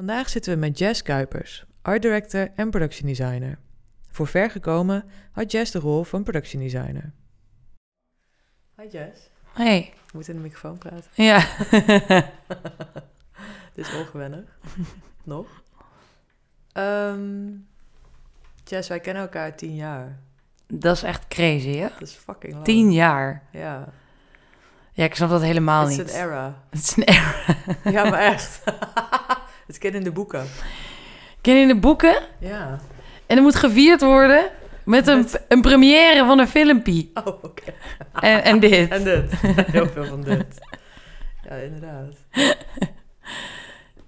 Vandaag zitten we met Jess Kuipers, art director en production designer. Voor ver gekomen had Jess de rol van production designer. Hi Jess. Hey, Je moet in de microfoon praten. ja. Dit is ongewennig. Nog. Ehm, Jess, wij kennen elkaar tien jaar. dat is echt crazy, hè? Dat is fucking lang. Tien jaar. Ja. Ja, ik snap dat helemaal Het is niet. een era. Het is een era. Ja, maar echt. Het ken in de boeken. Ken je de boeken? Ja. En er moet gevierd worden met een, Met- een première van een filmpje. Oh, oké. En, en dit. En dit. Heel veel van dit. Ja, inderdaad.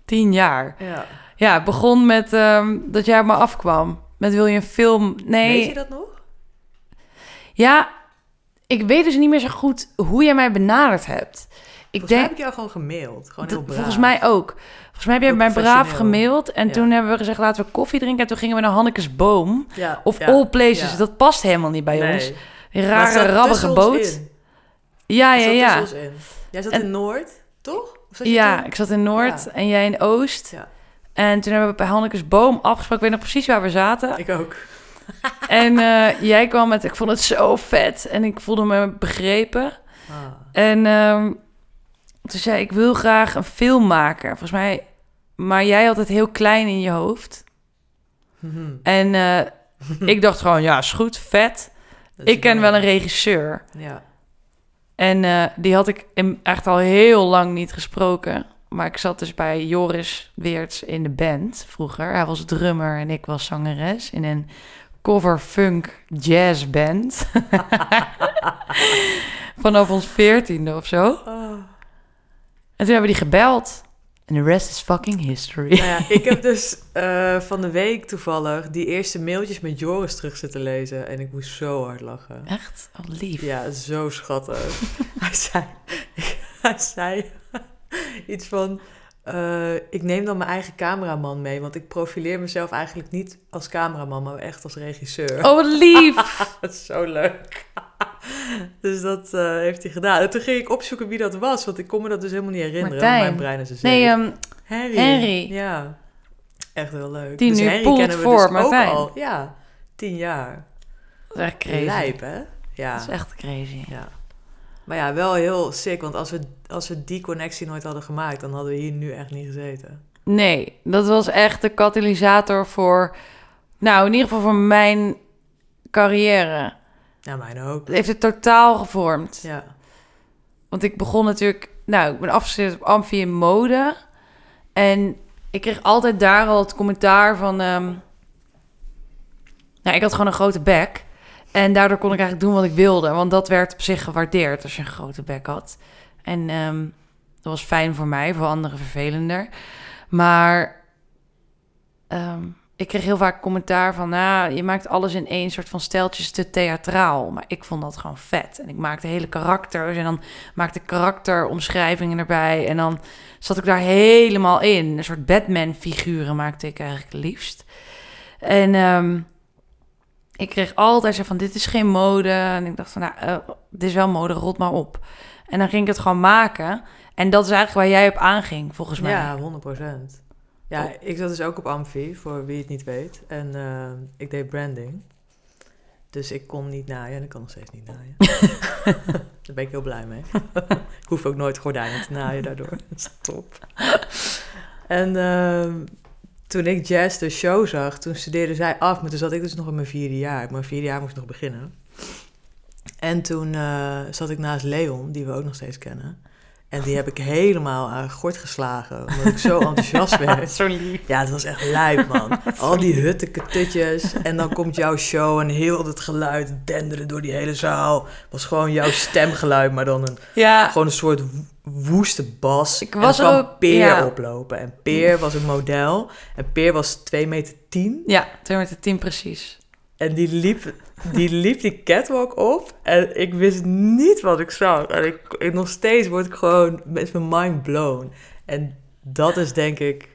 Tien jaar. Ja. Ja, het begon met ehm, dat jij op me afkwam. Met wil je een film... Nee. Weet je dat nog? Ja, ik weet dus niet meer zo goed hoe jij mij benaderd hebt. Ik Volgens mij denk... heb ik jou gewoon gemaild. Gewoon heel braaf. volgens mij ook. Volgens mij heb jij mij braaf gemaild. En Ja. toen hebben we gezegd, laten we koffie drinken. En toen gingen we naar Hannekes Boom. Ja, Of ja, all places. Dat past helemaal niet bij Nee. ons. Die rare, rabbige boot. Ja, ja, zat ja. in. Jij zat En- in Noord, toch? Of zat je Ja, toen? ik zat in Noord en jij in Oost. Ja. En toen hebben we bij Hannekes Boom afgesproken. Ik weet nog precies waar we zaten. Ik ook. En eh, jij kwam met, ik vond het zo vet. En ik voelde me begrepen. Ah. En ehm, toen zei ik, ik wil graag een film maken. Volgens mij, maar jij had het heel klein in je hoofd. Mhm. En eh, ik dacht gewoon, ja, is goed, vet. Dat Ik ken wel een regisseur. Ja. En eh, die had ik in- echt al heel lang niet gesproken. Maar ik zat dus bij Joris Weerts in de band vroeger. Hij was drummer en ik was zangeres in een cover funk jazz band. Vanaf ons veertiende of zo. Oh. En toen hebben die gebeld. En the rest is fucking history. Nou ja, ik heb dus eh, van de week toevallig die eerste mailtjes met Joris terug zitten lezen. En ik moest zo hard lachen. Echt? Oh, lief. Ja, zo schattig. hij zei, hij zei iets van... eh, ik neem dan mijn eigen cameraman mee, want ik profileer mezelf eigenlijk niet als cameraman, maar echt als regisseur. Oh, lief. Dat is zo leuk. dus dat eh, heeft hij gedaan. En toen ging ik opzoeken wie dat was, want ik kon me dat dus helemaal niet herinneren. Martijn. Mijn brein is een. Nee, Henry. Henry. Ja, echt heel leuk. Die dus nu poelt kennen we voor dus Martijn. ook al. Ja, tien jaar. dat is echt crazy. Lijp, hè? Ja. Dat is echt crazy. ja. Maar ja, wel heel sick, want als we, als we die connectie nooit hadden gemaakt, dan hadden we hier nu echt niet gezeten. Nee, dat was echt de katalysator voor... Nou, in ieder geval voor mijn carrière. Ja, mijn ook. Het heeft het totaal gevormd. Ja. Want ik begon natuurlijk... Nou, ik ben afgestudeerd op Amfi in mode. En ik kreeg altijd daar al het commentaar van... ehm, nou, ik had gewoon een grote bek. En daardoor kon ik eigenlijk doen wat ik wilde. Want dat werd op zich gewaardeerd als je een grote bek had. En ehm, dat was fijn voor mij, voor anderen vervelender. Maar ehm, ik kreeg heel vaak commentaar van... Nou, je maakt alles in één soort van steltjes te theatraal. Maar ik vond dat gewoon vet. En ik maakte hele karakters en dan maakte ik karakteromschrijvingen erbij. En dan zat ik daar helemaal in. Een soort Batman-figuren maakte ik eigenlijk liefst. En ehm, ik kreeg altijd zo van, dit is geen mode. En ik dacht van, nou, eh, dit is wel mode, rot maar op. En dan ging ik het gewoon maken. En dat is eigenlijk waar jij op aanging, volgens mij. Ja, 100%. Ja, Oh. ik zat dus ook op Amfi, voor wie het niet weet. En eh, ik deed branding. Dus ik kon niet naaien en ik kan nog steeds niet naaien. Daar ben ik heel blij mee. ik hoef ook nooit gordijnen te naaien daardoor. Dat is top. en ehm, toen ik Jazz de show zag, toen studeerde zij af. Maar toen zat ik dus nog in mijn vierde jaar. Mijn vierde jaar moest nog beginnen. En toen eh, zat ik naast Leon, die we ook nog steeds kennen. En die heb ik helemaal aan gort geslagen, omdat ik zo enthousiast werd. Zo lief. Ja, het was echt lijp, man. Al die huttenketutjes. En dan komt jouw show en heel het geluid denderen door die hele zaal. was gewoon jouw stemgeluid, maar dan een, Ja, gewoon een soort wo- woeste bas. Ik En was kwam ook- Peer ja. oplopen. En Peer was een model. En Peer was 2 meter 10. ja, 2 meter 10 precies. En die liep, die liep die catwalk op. En ik wist niet wat ik zag. En ik, ik, nog steeds word ik gewoon met mijn mind blown. En dat is denk ik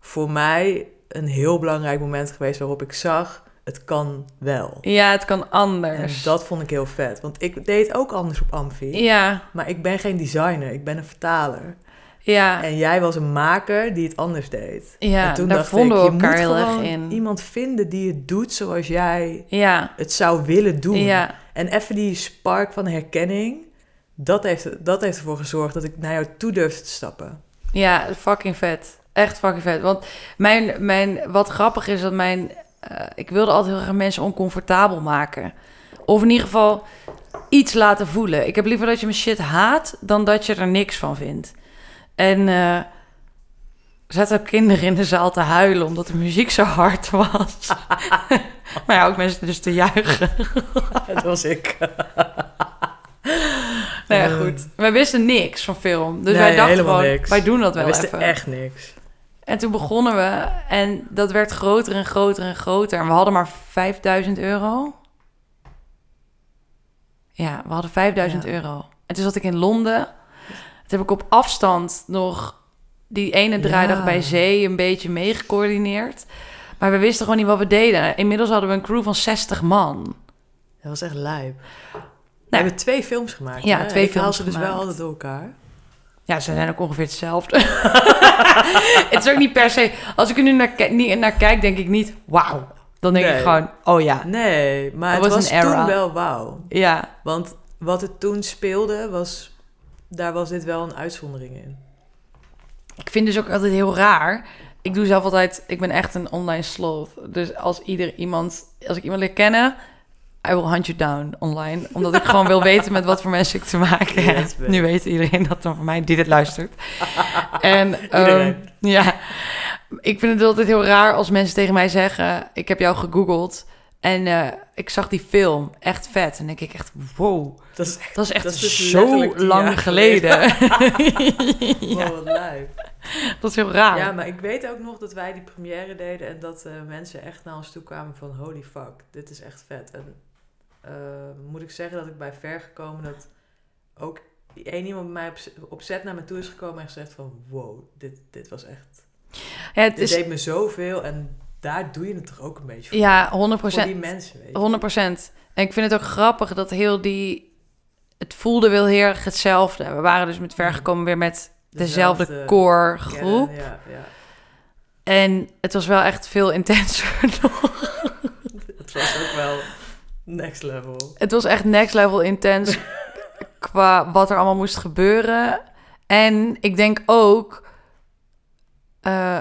voor mij een heel belangrijk moment geweest waarop ik zag, het kan wel. Ja, het kan En anders. dat vond ik heel vet. Want ik deed ook anders op Amfi. Ja, Maar ik ben geen designer, ik ben een vertaler. Ja, En jij was een maker die het anders deed. ja en toen daar dacht vonden ik, we elkaar heel erg in. iemand vinden die het doet zoals jij Ja, het zou willen doen. ja, En even die spark van herkenning, dat heeft, dat heeft ervoor gezorgd dat ik naar jou toe durfde te stappen. ja, fucking vet. Echt fucking vet. Want mijn, mijn, wat grappig is, dat mijn... eh, ik wilde altijd heel graag mensen oncomfortabel maken. Of in ieder geval iets laten voelen. Ik heb liever dat je mijn shit haat, dan dat je er niks van vindt. En eh, er zaten ook kinderen in de zaal te huilen, omdat de muziek zo hard was. maar ja, ook mensen dus te juichen. Dat was ik. Nou ja, Eh, goed. Wij wisten niks van film. Dus Nee, wij dachten gewoon, niks. wij doen dat We wel wisten even. echt niks. En toen begonnen we en dat werd groter en groter en groter. En we hadden maar 5000 euro. Ja, we hadden 5000 Ja. euro. En toen zat ik in Londen. Heb ik op afstand nog die ene draaidag Ja. bij zee een beetje meegecoördineerd. Maar we wisten gewoon niet wat we deden. Inmiddels hadden we een crew van 60 man. Dat was echt lijp. We hebben twee films gemaakt. Ja, hè? twee ik haal films ze dus gemaakt. wel altijd door elkaar. Ja, ze zijn ook ongeveer hetzelfde. het is ook niet per se... Als ik er nu naar, niet naar kijk, denk ik niet... Wauw. Dan denk ik gewoon... Oh ja. Nee, maar Dat het was was, toen wel wauw. Ja. Want wat het toen speelde, was, daar was dit wel een uitzondering in. Ik vind dus ook altijd heel raar. Ik doe zelf altijd... Ik ben echt een online sloth. Dus als ieder iemand... Als ik iemand leer kennen... I will hunt you down online. Omdat ik gewoon wil weten met wat voor mensen ik te maken heb. Yes, nu weet iedereen dat dan voor mij die dit luistert. en ehm, ja, ik vind het altijd heel raar als mensen tegen mij zeggen... Ik heb jou gegoogeld en eh, ik zag die film. Echt vet. En denk ik echt, wow. Dat is echt Dat is echt Dat is dus zo lang geleden. wow, ja, wat lijp. dat is heel raar. Ja, maar ik weet ook nog dat wij die première deden en dat eh, mensen echt naar ons toe kwamen van holy fuck, dit is echt vet. En eh, moet ik zeggen dat ik bij ver gekomen dat ook één iemand bij mij op, z- op set naar me toe is gekomen en gezegd van wow, dit, dit was echt, Ja, het dit is, deed me zoveel en daar doe je het toch ook een beetje voor. ja 100 voor die mensen, weet je. 100% En ik vind het ook grappig dat heel die... Het voelde wel heel erg hetzelfde. We waren dus met ver gekomen weer met dezelfde Dezelfde core groep. Ja, ja. En het was wel echt veel intenser nog. Het was ook wel next level. Het was echt next level intens qua wat er allemaal moest gebeuren. En ik denk ook eh,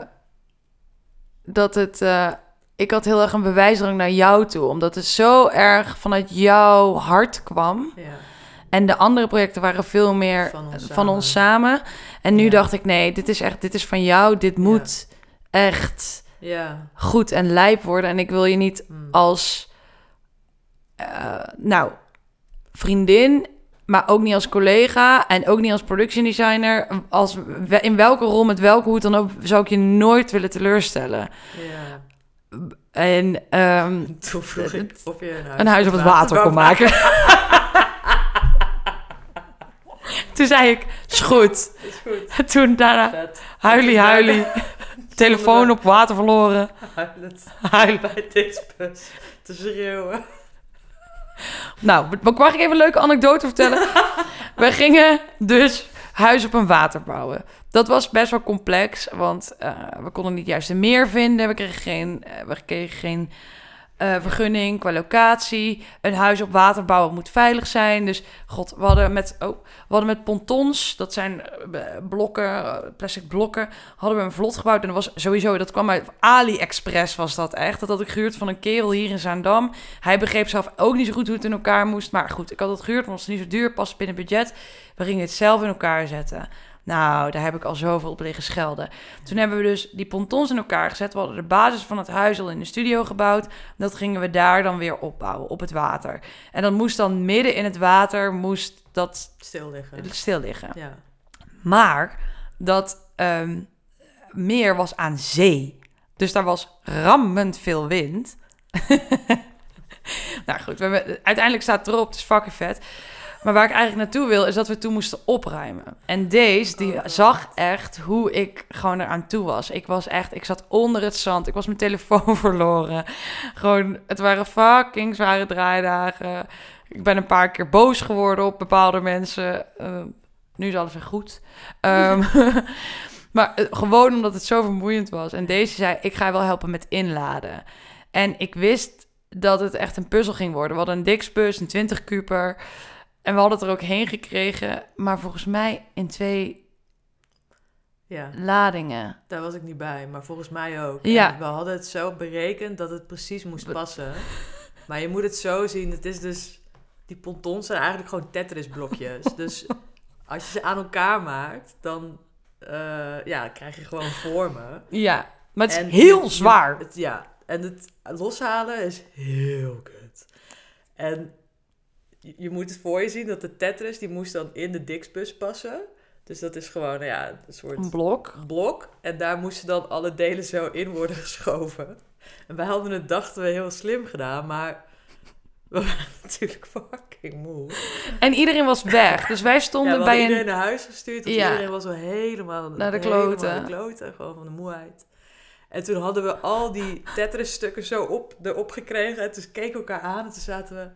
dat het... eh, ik had heel erg een bewijsdrang naar jou toe. Omdat het zo erg vanuit jouw hart kwam. Ja. En de andere projecten waren veel meer Van ons van samen. ons samen. En nu Ja. dacht ik, nee, dit is echt, dit is van jou. Dit moet echt Ja. goed en lijp worden. En ik wil je niet Mm. als, eh, nou, vriendin, maar ook niet als collega en ook niet als production designer. Als, in welke rol, met welke hoed dan ook, zou ik je nooit willen teleurstellen. ja. En ehm, Toen vroeg ik of je een huis, een huis op het water kon maken. Toen zei ik, is goed. Is goed. En toen daarna, Vet. huilie, huilie. Telefoon op water verloren. Huilend Huilen. bij deze bus te schreeuwen. Nou, mag ik even een leuke anekdote vertellen? We gingen dus huis op een water bouwen. Dat was best wel complex, want eh, we konden niet juist een meer vinden. We kregen geen, eh, we kregen geen eh, vergunning qua locatie. Een huis op water bouwen moet veilig zijn. Dus god, we hadden met, oh, we hadden met pontons, dat zijn eh, blokken, eh, plastic blokken, hadden we een vlot gebouwd. En dat was sowieso, dat kwam uit AliExpress was dat echt. Dat had ik gehuurd van een kerel hier in Zaandam. Hij begreep zelf ook niet zo goed hoe het in elkaar moest. Maar goed, ik had het gehuurd, want het was niet zo duur, past binnen budget. We gingen het zelf in elkaar zetten. Nou, daar heb ik al zoveel op liggen schelden. Toen hebben we dus die pontons in elkaar gezet. We hadden de basis van het huis al in de studio gebouwd. Dat gingen we daar dan weer opbouwen, op het water. En dan moest dan midden in het water, moest dat Stil liggen. stil liggen. Ja. Maar dat ehm, meer was aan zee. Dus daar was rammend veel wind. nou goed, we hebben, uiteindelijk staat het erop, het is fucking vet. Maar waar ik eigenlijk naartoe wil, is dat we toen moesten opruimen. En deze, die Oh, zag echt hoe ik gewoon eraan toe was. Ik was echt, ik zat onder het zand. Ik was mijn telefoon verloren. Gewoon, het waren fucking zware draaidagen. Ik ben een paar keer boos geworden op bepaalde mensen. Eh, Nu is alles weer goed. Ehm, maar eh, gewoon omdat het zo vermoeiend was. En deze zei, ik ga je wel helpen met inladen. En ik wist dat het echt een puzzel ging worden. We hadden een Dixbus, een 20 kuper. En we hadden het er ook heen gekregen. Maar volgens mij in twee Ja, ladingen. daar was ik niet bij, maar volgens mij ook. Ja. En we hadden het zo berekend dat het precies moest passen. Maar je moet het zo zien, het is dus... Die pontons zijn eigenlijk gewoon Tetris-blokjes. dus als je ze aan elkaar maakt, dan eh, ja, krijg je gewoon vormen. Ja, maar het is En heel zwaar. Het, ja, en het loshalen is heel kut. En je, moet het voor je zien dat de Tetris, die moest dan in de Dixbus passen. Dus dat is gewoon, nou ja, een soort Een blok. blok. En daar moesten dan alle delen zo in worden geschoven. En wij hadden het, dachten we, heel slim gedaan, maar we waren natuurlijk fucking moe. En iedereen was weg. Dus wij Ja, stonden we hadden bij iedereen een... naar huis gestuurd. Ja. iedereen was al helemaal Naar de kloten. naar de kloten, gewoon van de moeheid. En toen hadden we al die Tetris-stukken zo op, erop gekregen. En toen keken we elkaar aan en toen zaten we...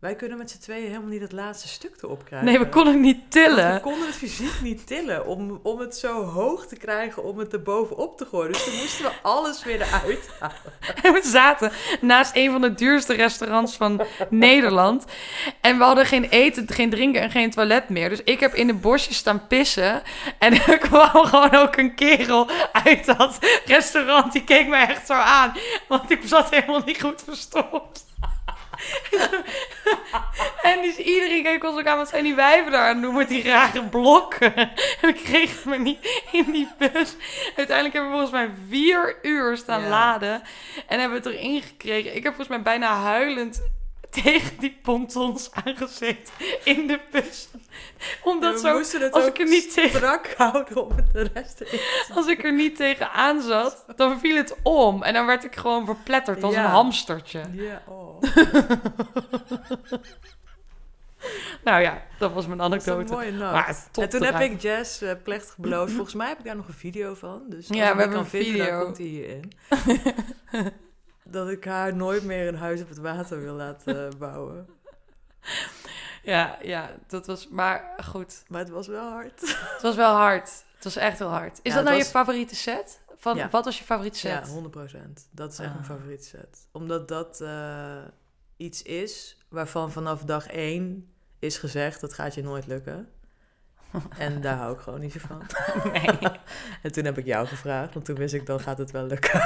Wij kunnen met z'n tweeën helemaal niet het laatste stuk erop krijgen. Nee, we konden het niet Want tillen. we konden het fysiek niet tillen om, om het zo hoog te krijgen, om het er bovenop te gooien. Dus toen moesten we alles weer eruit halen. En we zaten naast een van de duurste restaurants van Nederland. En we hadden geen eten, geen drinken en geen toilet meer. Dus ik heb in de bosjes staan pissen. En er kwam gewoon ook een kerel uit dat restaurant. Die keek me echt zo aan. Want ik zat helemaal niet goed verstopt. en dus iedereen keek ons ook aan. Wat zijn die wijven daar aan het doen met die rare blokken? En we kregen me niet in die bus. Uiteindelijk hebben we volgens mij vier uur staan Ja. laden. En hebben we het erin gekregen. Ik heb volgens mij bijna huilend tegen die pontons aangezeten in de bus. Omdat zo, als ik er niet tegen- strak houden om het de rest als ik er niet tegen aan zat, dan viel het om. En dan werd ik gewoon verpletterd als Ja. een hamstertje. Ja, oh. Nou ja, dat was mijn anekdote. Maar en toen heb ik Jess eh, plechtig beloofd. Volgens mij heb ik daar nog een video van. Dus Ja, we hebben een video. dan komt die hierin. dat ik haar nooit meer een huis op het water wil laten bouwen. Ja, ja, dat was... Maar goed, Maar het was wel hard. het was wel hard. Het was echt heel hard. Is Ja, dat nou was- je favoriete set? Van, Ja. Wat was je favoriete set? Ja, 100%. Dat is echt mijn Ah. favoriete set. Omdat dat eh, iets is waarvan vanaf dag één is gezegd... dat gaat je nooit lukken. En daar hou ik gewoon niet van. Nee. En toen heb ik jou gevraagd, want toen wist ik, dan gaat het wel lukken.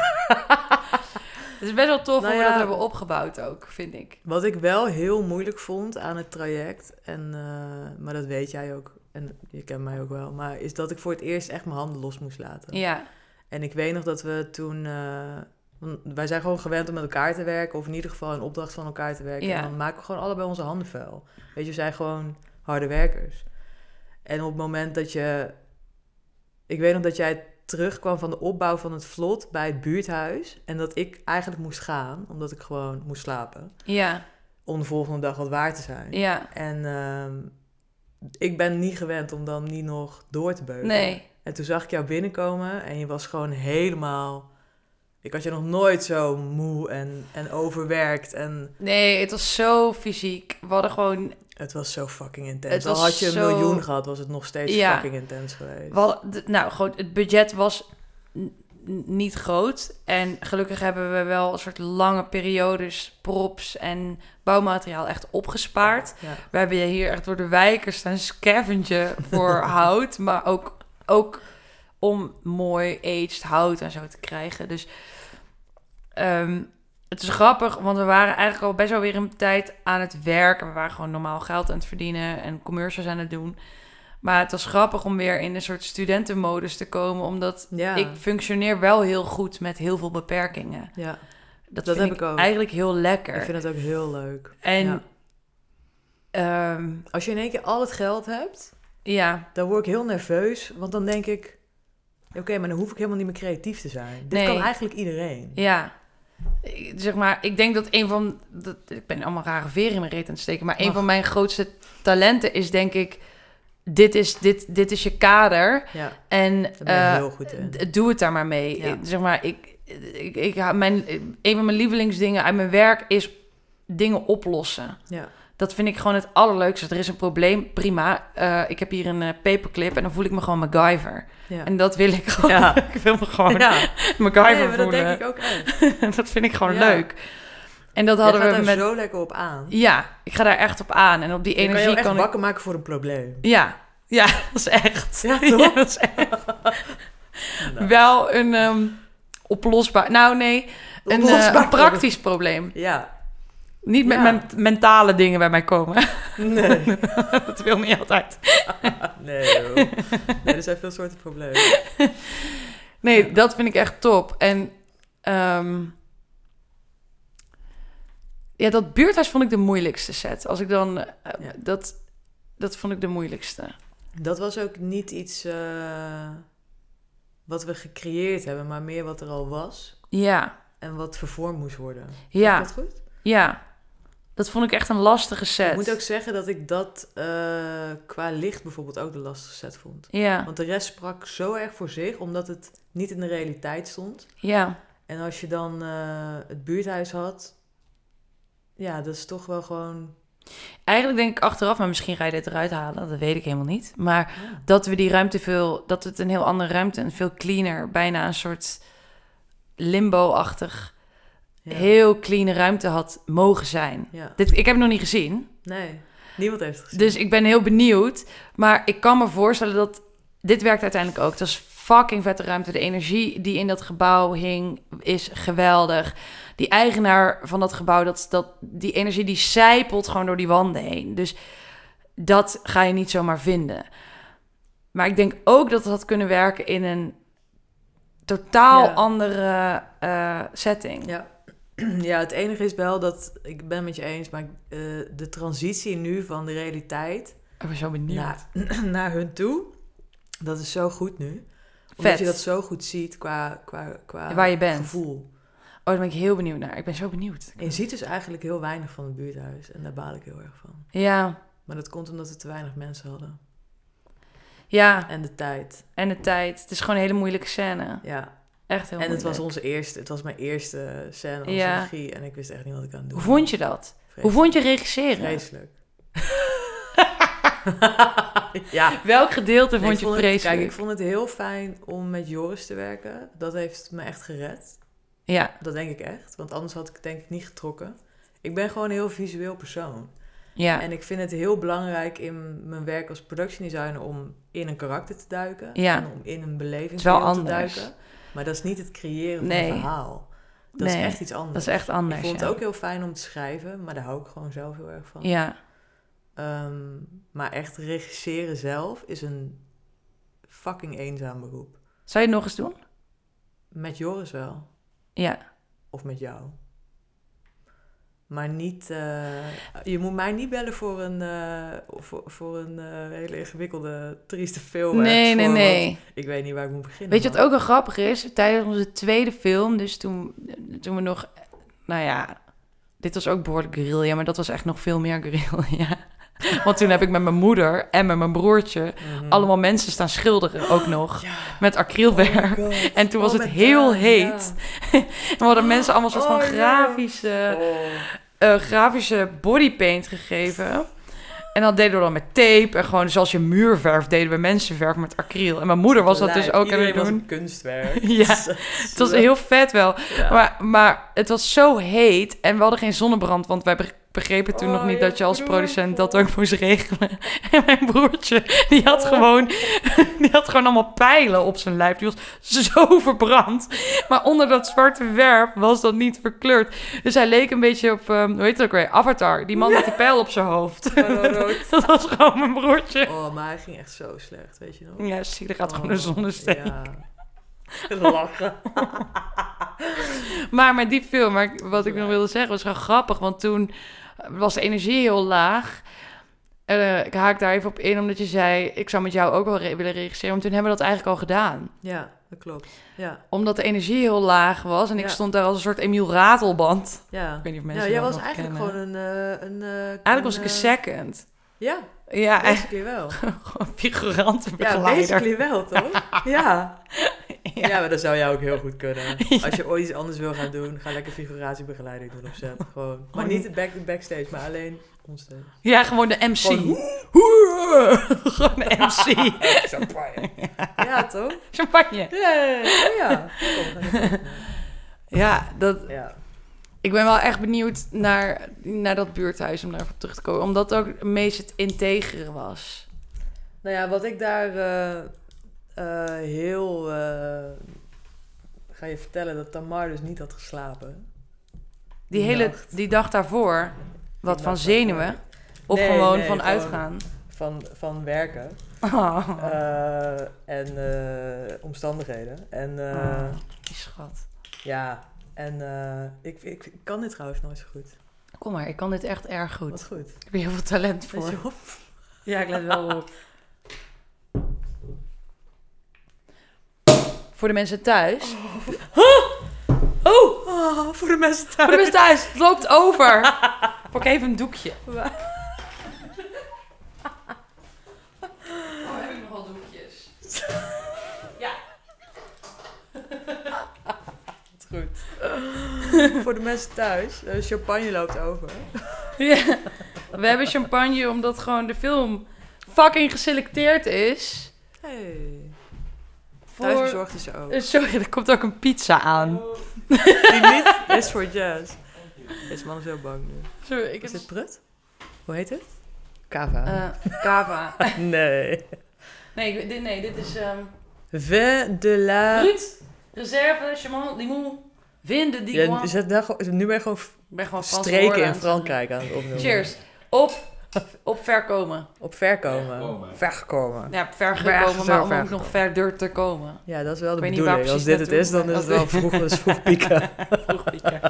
Het is best wel tof Nou hoe we ja. dat hebben opgebouwd ook, vind ik. Wat ik wel heel moeilijk vond aan het traject, en, eh, maar dat weet jij ook, en je kent mij ook wel, maar is dat ik voor het eerst echt mijn handen los moest laten. Ja, En ik weet nog dat we toen, eh, wij zijn gewoon gewend om met elkaar te werken, of in ieder geval een opdracht van elkaar te werken. Ja. En dan maken we gewoon allebei onze handen vuil. Weet je, we zijn gewoon harde werkers. En op het moment dat je, ik weet nog dat jij terugkwam van de opbouw van het vlot bij het buurthuis, en dat ik eigenlijk moest gaan, omdat ik gewoon moest slapen ja, om de volgende dag wat waar te zijn. ja. En ehm, ik ben niet gewend om dan niet nog door te beuken. Nee. En toen zag ik jou binnenkomen en je was gewoon helemaal... Ik had je nog nooit zo moe en, en overwerkt. En Nee, het was zo fysiek. We hadden gewoon... het was zo fucking intens. Al had je een zo- miljoen gehad, was het nog steeds Ja. fucking intens geweest. We hadden, nou, gewoon, het budget was niet groot. En gelukkig hebben we wel een soort lange periodes props en bouwmateriaal echt opgespaard. Ja. We hebben hier echt door de wijken staan scavengen voor hout. Maar ook, ook om mooi aged hout en zo te krijgen. Dus ehm, het is grappig, want we waren eigenlijk al best wel weer een tijd aan het werken. We waren gewoon normaal geld aan het verdienen en commercials aan het doen. Maar het was grappig om weer in een soort studentenmodus te komen. Omdat Ja. ik functioneer wel heel goed met heel veel beperkingen. ja, Dat, Dat vind heb ik ook. eigenlijk heel lekker. ik vind het ook heel leuk. En Ja. ehm, Als je in één keer al het geld hebt, ja, dan word ik heel nerveus. Want dan denk ik, oké, maar dan hoef ik helemaal niet meer creatief te zijn. Dit Nee. kan eigenlijk iedereen. Ja. Ik- Zeg maar, ik denk dat een van... Dat, ik ben allemaal rare veren in mijn reet aan het steken. Maar een Mag. van mijn grootste talenten is denk ik... Dit is, dit, dit is je kader. Ja, En eh, heel goed doe het daar maar mee. Ja. Zeg maar, ik, ik, ik, mijn, een van mijn lievelingsdingen uit mijn werk is dingen oplossen. Ja. Dat vind ik gewoon het allerleukste. Er is een probleem, prima. Eh, ik heb hier een eh, paperclip en dan voel ik me gewoon MacGyver. Ja. En dat wil ik gewoon. Ja. ik wil me gewoon ja. MacGyver Nee, maar dat voelen. denk ik ook echt. dat vind ik gewoon Ja. leuk. En dat hadden we daar met... zo lekker op aan. Ja, ik ga daar echt op aan. En op die Je kan je energie echt kan ik... wakker maken voor een probleem. Ja, ja, dat is echt. Ja, toch? dat is echt. Nou, Wel een ehm, oplosbaar... Nou nee, een, eh, een praktisch probleem. Ja. Niet met Ja. mijn mentale dingen bij mij komen. Nee. dat wil niet altijd. nee, joh. Nee, er zijn veel soorten problemen. Nee, Ja. dat vind ik echt top. En ehm, ja, dat buurthuis vond ik de moeilijkste set. Als ik dan... eh, Ja. dat, dat vond ik de moeilijkste. Dat was ook niet iets eh, wat we gecreëerd hebben, maar meer wat er al was. Ja, En wat vervormd moest worden. Ja. Is dat goed? ja. Dat vond ik echt een lastige set. Ik moet ook zeggen dat ik dat eh, qua licht bijvoorbeeld ook de lastigste set vond. Ja, Want de rest sprak zo erg voor zich, omdat het niet in de realiteit stond. ja. En als je dan eh, het buurthuis had, ja, dat is toch wel gewoon... Eigenlijk denk ik achteraf, maar misschien ga je dit eruit halen, dat weet ik helemaal niet. Maar Ja. dat we die ruimte veel, dat het een heel andere ruimte en veel cleaner, bijna een soort limbo-achtig, Ja. heel clean ruimte had mogen zijn. ja. Dit, ik heb het nog niet gezien, Nee, niemand heeft het gezien. dus ik ben heel benieuwd. Maar ik kan me voorstellen dat dit werkt uiteindelijk ook. Het was fucking vette ruimte. De energie die in dat gebouw hing is geweldig. Die eigenaar van dat gebouw, dat, dat, die energie die zijpelt gewoon door die wanden heen. Dus dat ga je niet zomaar vinden. Maar ik denk ook dat het had kunnen werken in een totaal Ja. andere eh, setting. Ja. ja, het enige is wel dat, ik ben met je eens, maar eh, de transitie nu van de realiteit Ik ben zo benieuwd. naar, naar hun toe, dat is zo goed nu. Omdat je dat zo goed ziet qua, qua, qua Waar je bent. gevoel. Oh, daar ben ik heel benieuwd naar. Ik ben zo benieuwd. En je ziet dus eigenlijk heel weinig van het buurthuis. En daar baal ik heel erg van. Ja, Maar dat komt omdat we te weinig mensen hadden. ja. En de tijd. En de tijd. Het is gewoon een hele moeilijke scène. Ja. Echt heel en het was onze eerste, het was mijn eerste scène als Ja. regie. En ik wist echt niet wat ik aan het doen Hoe vond je dat? Hoe vond je regisseren? Vreselijk. ja. Welk gedeelte Nee, vond je het- vreselijk? Kijk, ik vond het heel fijn om met Joris te werken. Dat heeft me echt gered. Ja, Dat denk ik echt. Want anders had ik het denk ik niet getrokken. Ik ben gewoon een heel visueel persoon. ja, En ik vind het heel belangrijk in mijn werk als production designer om in een karakter te duiken. Ja. En om in een beleving Het is wel te anders. duiken. Maar dat is niet het creëren van Nee. een verhaal. Dat Nee, is echt iets anders. dat is echt anders. Ik vond ja. het ook heel fijn om te schrijven, maar daar hou ik gewoon zelf heel erg van. Ja, Ehm, maar echt regisseren zelf is een fucking eenzaam beroep. zou je het nog eens doen? Met Joris wel. Ja, Of met jou. Maar niet... eh, je moet mij niet bellen voor een, eh, voor, voor een eh, hele ingewikkelde, trieste film. nee, nee, nee. Ik weet niet waar ik moet beginnen. Weet je wat maar- ook wel grappig is? Tijdens onze tweede film, dus toen, toen we nog, nou ja, dit was ook behoorlijk guerrilla, maar dat was echt nog veel meer guerrilla. Want toen heb ik met mijn moeder en met mijn broertje Mhm. allemaal mensen staan schilderen ook nog. Ja. Met acrylwerk. Oh. En toen was Oh, het heel heet. En we hadden mensen allemaal soort van Oh, grafische, eh, grafische bodypaint gegeven. En dat deden we dan met tape. En gewoon zoals je muurverf deden we mensenverf met acryl. En mijn moeder was dat dus ook aan het doen. een kunstwerk. Ja, Het was heel vet wel. Ja. Maar, maar het was zo heet en we hadden geen zonnebrand, want wij be- begrepen toen Oh, nog niet je dat je als producent dat ook moest regelen. En mijn broertje, die had, Oh. gewoon, die had gewoon allemaal pijlen op zijn lijf. Die was zo verbrand. Maar onder dat zwarte verf was dat niet verkleurd. Dus hij leek een beetje op, ehm, hoe heet het ook weer, Avatar. Die man met die pijl op zijn hoofd. Rood. dat was gewoon mijn broertje. Oh, maar hij ging echt zo slecht, weet je nog? Ja, zie, er gaat gewoon Oh, een zonnesteek. Ja. Lachen. Maar met die film, maar wat ik nog wilde zeggen, was gewoon grappig. Want toen was de energie heel laag. Eh, ik haak daar even op in, omdat je zei... ik zou met jou ook wel re- willen regisseren. Want toen hebben we dat eigenlijk al gedaan. Ja, dat klopt. Ja, Omdat de energie heel laag was. En ik Ja. stond daar als een soort Emiel Ratelband. ja. Ik weet niet of Ja, mensen jij dat was eigenlijk kennen. gewoon een... eh, een eh, Eigenlijk was ik een second. Ja, Ja, basically wel. gewoon Ja, figurantenbegeleider. basically wel, toch? Ja. Ja. ja. maar dat zou jou ook heel goed kunnen. Als je ooit iets anders wil gaan doen, ga lekker figuratiebegeleider doen op set. Gewoon. Maar Gewoon- niet het back backstage, maar alleen onstage. Ja, gewoon de MC. Gewoon, Gewoon de MC. Champagne. ja, toch? Champagne. Ja, ja, ja. Oh, ja. Ja, dat, ja. ik ben wel echt benieuwd naar, naar dat buurthuis om daarop terug te komen. Omdat het ook het meest het integere was. Nou ja, wat ik daar eh, eh, heel... eh, ga je vertellen dat Tamar dus niet had geslapen. Die, Die hele nacht. die dag daarvoor, wat Die van zenuwen? daarvoor. Of Nee, gewoon nee, van gewoon- uitgaan? Van, van werken. Oh, Eh, en omstandigheden. En Oh, die schat. ja, en ik, ik, ik kan dit trouwens nooit zo goed. Kom maar, ik kan dit echt erg Wat goed. goed. Ik heb hier heel veel talent voor. Ja, ik let wel op. Voor de mensen thuis. Oh, Oh, voor de mensen voor thuis. de mensen thuis. Het loopt over. Pak even een doekje. Oh, heb ik nog wel doekjes? Ja. Goed. voor de mensen thuis. eh, champagne loopt over. ja. We hebben champagne omdat gewoon de film fucking geselecteerd is. Hey. Voor... Thuis bezorgd is ze ook. Eh, Sorry, er komt ook een pizza aan. Die niet is voor jazz. Deze man is heel bang nu. Sorry, ik Is heb... dit prut? Hoe heet het? Kava. Eh, cava. nee. Nee, ik- dit, nee, dit is... ehm Vin de la... Ruud, reserve, Chamon, Limon, Vinde, die Ja, zet daar nu ben je gewoon Ik ben gewoon streken in Frankrijk aan het opnoemen. Cheers. Op, op ver komen. Op ver komen. Ja, ver Ver- gekomen, maar om ver ook nog verder te komen. Ja, dat is wel de bedoeling. Als dit het is, dan is het wel vroeg, is vroeg pieken. Vroeg pieken.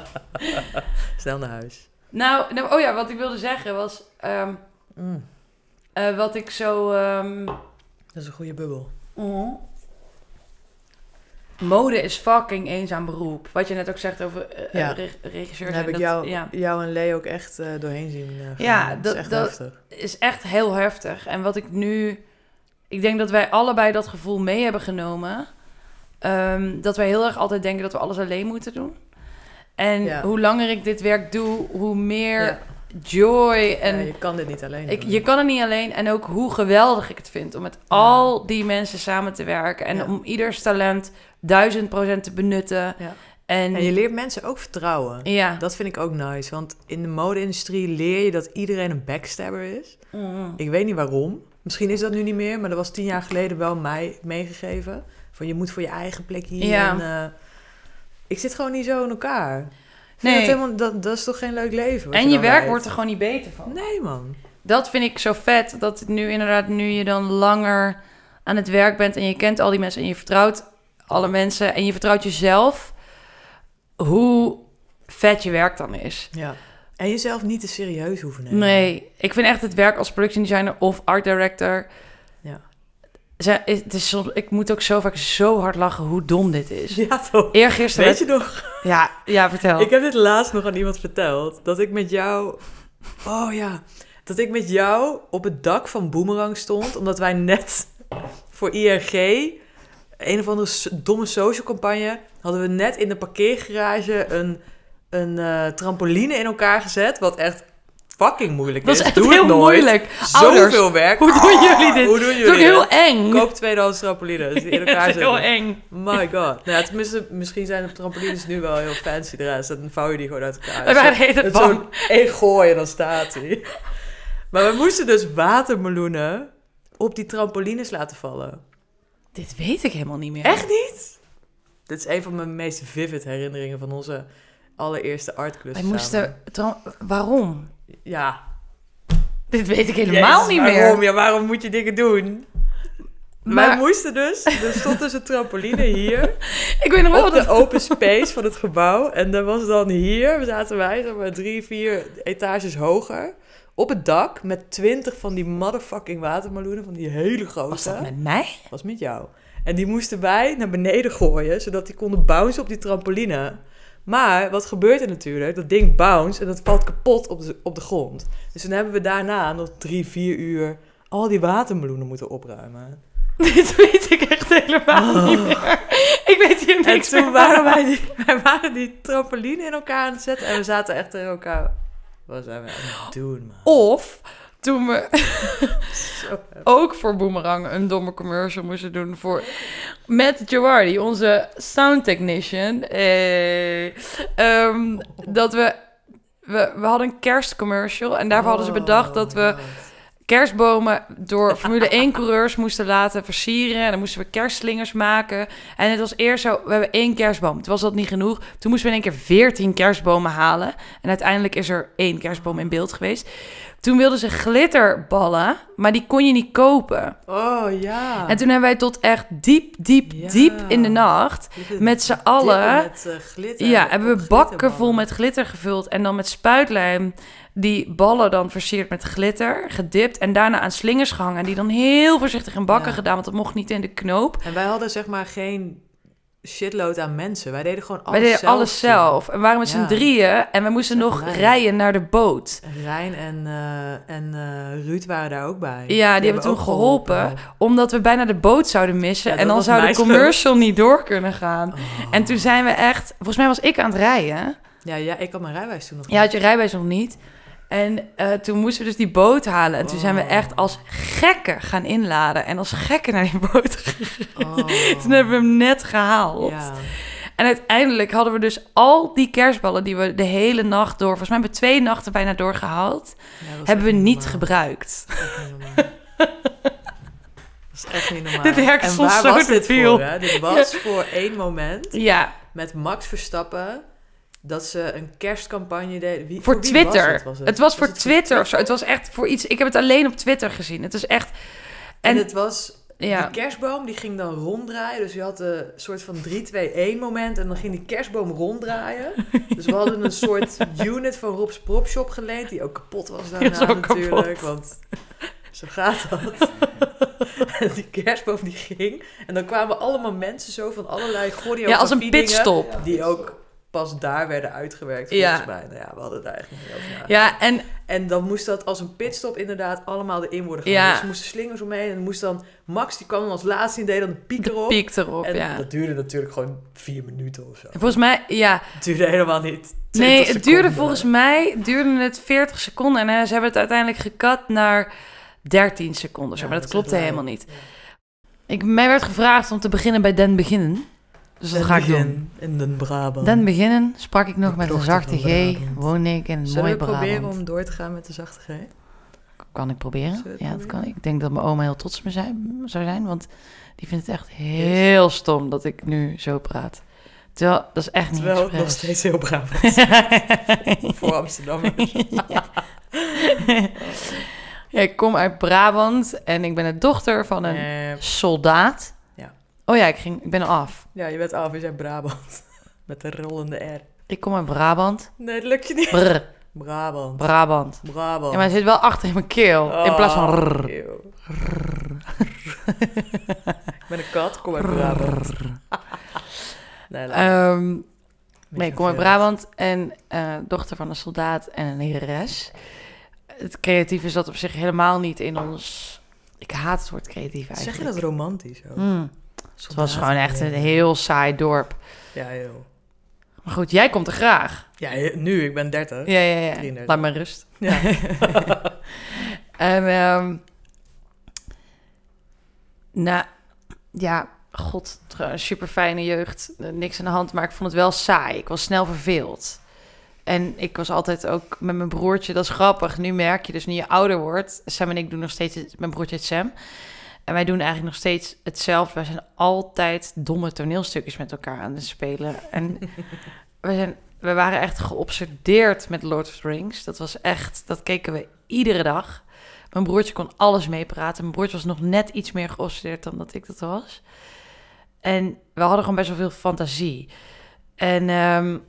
Snel naar huis. nou, nou, oh ja, wat ik wilde zeggen was... ehm, Mm, eh, wat ik zo... ehm, dat is een goede bubbel. Mode is fucking eenzaam beroep. Wat je net ook zegt over Ja. reg- regisseurs. Daar heb ik dat- jou, ja. jou en Lee ook echt eh, doorheen zien eh, Ja, dat- is echt dat- is echt heel heftig. En wat ik nu... Ik denk dat wij allebei dat gevoel mee hebben genomen. Ehm, dat wij heel erg altijd denken dat we alles alleen moeten doen. En Ja. hoe langer ik dit werk doe, hoe meer joy en... Ja, je kan dit niet alleen ik, je kan het niet alleen. En ook hoe geweldig ik het vind om met al die mensen samen te werken. En Ja. om ieders talent duizend procent te benutten. Ja. En, En je leert mensen ook vertrouwen. ja. Dat vind ik ook nice. Want in de mode-industrie leer je dat iedereen een backstabber is. Mm. Ik weet niet waarom. Misschien is dat nu niet meer, maar dat was tien jaar geleden wel mij meegegeven. Van je moet voor je eigen plek hier. Ja. En, eh, ik zit gewoon niet zo in elkaar. Nee. Dat, helemaal, dat, dat is toch geen leuk leven? En je werk wordt er gewoon niet beter van. Nee, man. Dat vind ik zo vet. Dat het nu inderdaad, nu je dan langer aan het werk bent en je kent al die mensen en je vertrouwt alle mensen en je vertrouwt jezelf, hoe vet je werk dan is. Ja. En jezelf niet te serieus hoeven nemen. Nee, ik vind echt het werk als production designer of art director. Ja. Ze- Het is soms, ik moet ook zo vaak zo hard lachen hoe dom dit is. Ja, toch? Eergisteren. Weet je nog? Ja, ja, vertel. Ik heb dit laatst nog aan iemand verteld. Dat ik met jou... Oh ja. Dat ik met jou op het dak van Boomerang stond. Omdat wij net voor IRG... Een of andere domme social campagne... Hadden we net in de parkeergarage een, een eh, trampoline in elkaar gezet. Wat echt fucking moeilijk dat is. echt Doe heel moeilijk. Ouders, Zoveel werk. hoe doen jullie dit? Hoe doen Dat is jullie ook heel eng. Koop tweedehands trampolines die in elkaar is heel zitten. eng. My god. Nou ja, tenminste, misschien zijn de trampolines nu wel heel fancy rest. Dan vouw je die gewoon uit elkaar. Hele tijd Het bang. zo'n één gooien, dan staat hij. Maar we moesten dus watermeloenen op die trampolines laten vallen. Dit weet ik helemaal niet meer. Echt niet? Dit is een van mijn meest vivid herinneringen van onze allereerste artklus Wij samen. moesten... Waarom? Ja. Dit weet ik helemaal niet waarom? meer. Ja, waarom moet je dingen doen? Maar- Wij moesten dus... Er stond dus een trampoline hier. Ik weet nog wel op de open space van het gebouw. En dat was dan hier, we zaten wij, zeg maar, drie, vier etages hoger. Op het dak met twintig van die motherfucking watermeloenen, van die hele grote. Was dat met mij? Was met jou. En die moesten wij naar beneden gooien, zodat die konden bouncen op die trampoline. Maar wat gebeurt er natuurlijk? Dat ding bounce en dat valt kapot op de, op de grond. Dus toen hebben we daarna nog drie, vier uur al die watermeloenen moeten opruimen. Dit weet ik echt helemaal niet meer. Ik weet hier Oh. En niks toen meer waren wij die, wij waren die trampoline in elkaar aan het zetten en we zaten echt in elkaar Wat zijn we aan het doen, man? Of toen we ook voor Boomerang een domme commercial moesten doen voor met Jawardi, onze sound technician. Eh, ehm, dat we, we we hadden een kerstcommercial en daarvoor hadden ze bedacht dat we Oh, kerstbomen door Formule 1 coureurs moesten laten versieren. En dan moesten we kerstslingers maken. En het was eerst zo, we hebben één kerstboom. Toen was dat niet genoeg. Toen moesten we in één keer veertien kerstbomen halen. En uiteindelijk is er één kerstboom in beeld geweest. Toen wilden ze glitterballen, maar die kon je niet kopen. Oh ja. En toen hebben wij tot echt diep, diep, Ja. diep in de nacht... met z'n allen- Met, eh, glitter. Ja, hebben we bakken vol met glitter gevuld en dan met spuitlijm die ballen dan versierd met glitter, gedipt en daarna aan slingers gehangen. En die dan heel voorzichtig in bakken Ja. gedaan, want dat mocht niet in de knoop. En wij hadden zeg maar geen shitload aan mensen. Wij deden gewoon alles Wij deden zelf. alles zelf. En waren met z'n drieën en we moesten nog rijden naar de boot. Rijn en, eh, en eh, Ruud waren daar ook bij. Ja, die hebben toen geholpen. Omdat we bijna de boot zouden missen Ja, en dan zou de commercial niet door kunnen gaan. Oh. En toen zijn we echt, volgens mij was ik aan het rijden. Ja, ja, ik had mijn rijwijs toen nog Ja, had je rijbewijs nog niet. En eh, toen moesten we dus die boot halen. En toen zijn we Oh. echt als gekken gaan inladen. En als gekken naar die boot gegaan. Oh. Toen hebben we hem net gehaald. Ja. En uiteindelijk hadden we dus al die kerstballen die we de hele nacht door... Volgens mij hebben we twee nachten bijna doorgehaald. Ja, hebben we niet normaal. gebruikt. Dat is echt niet normaal. Dit werkt en soms waar zo was dit voor? Hè? Dit was voor één moment Ja, met Max Verstappen dat ze een kerstcampagne deden. Wie, voor Twitter. Was het? het? was voor het Twitter of zo. Het was echt voor iets... Ik heb het alleen op Twitter gezien. Het is echt... En, En, het was ja. die kerstboom die ging dan ronddraaien. Dus je had een soort van 3-2-1 moment en dan ging die kerstboom ronddraaien. dus we hadden een soort unit van Rob's Prop Shop geleend die ook kapot was daarna natuurlijk. kapot. Want zo gaat dat. en die kerstboom die ging. En dan kwamen allemaal mensen zo van allerlei choreografie ja, als een pitstop. Die ook pas daar werden uitgewerkt Ja. volgens mij. Nou ja, we hadden daar echt niet over nagedacht. Ja, en En dan moest dat als een pitstop inderdaad allemaal erin worden Ja. gedaan. Dus er moesten slingers omheen. En moest dan... Max, die kwam dan als laatste in, deed dan een piek de erop. piek erop, en ja. dat duurde natuurlijk gewoon vier minuten of zo. Volgens mij, ja, Het duurde helemaal niet 20 Nee, het duurde volgens mij duurde het 40 seconden. En eh, ze hebben het uiteindelijk gekat naar 13 seconden. Zo, Ja, maar dat, dat klopte helemaal niet. Ik, mij werd gevraagd om te beginnen bij Den Beginnen. Dus dat Den ga ik doen. In den Brabant. Den Beginnen sprak ik nog De met een zachte G. Brabant. Woon ik in een Zullen mooie we proberen Brabant. om door te gaan met de zachte G? Kan ik proberen? Zullen Ja, dat kan ik. Ik denk dat mijn oma heel trots op me zijn, zou zijn. Want die vindt het echt heel stom dat ik nu zo praat. Terwijl, dat is echt niet Terwijl nog steeds heel Brabant voor Amsterdammers. ja, ik kom uit Brabant en ik ben de dochter van een soldaat. Oh ja, ik, ging, ik ben af. ja, je bent af, je bent Brabant. Met de rollende R. Ik kom uit Brabant. Nee, dat lukt je niet. Brr, Brabant. Brabant. Brabant. Ja, maar het zit wel achter in mijn keel. in plaats van Oh, rrr. eeuw. ik ben een kat, kom uit Brabant. nee. Ehm, nee, ik kom uit. Brabant en eh, dochter van een soldaat en een lerares. Het creatieve zat op zich helemaal niet in ons... Ik haat het woord creatief eigenlijk. Zeg je dat romantisch ook? Het was gewoon echt een heel saai dorp. Ja, heel. Maar goed, jij komt er graag. Ja, nu, ik ben 30. Ja, ja, ja. 33. Laat me rust. Ja. En, ehm nou, ja, god, super fijne jeugd, eh, niks aan de hand, maar ik vond het wel saai. Ik was snel verveeld. En ik was altijd ook met mijn broertje, dat is grappig. Nu merk je dus, nu je ouder wordt, Sam en ik doen nog steeds, mijn broertje heet Sam. En wij doen eigenlijk nog steeds hetzelfde. Wij zijn altijd domme toneelstukjes met elkaar aan het spelen. En we, zijn, we waren echt geobsedeerd met Lord of the Rings. Dat was echt, dat keken we iedere dag. Mijn broertje kon alles meepraten. Mijn broertje was nog net iets meer geobsedeerd dan dat ik dat was. En we hadden gewoon best wel veel fantasie. En ehm, op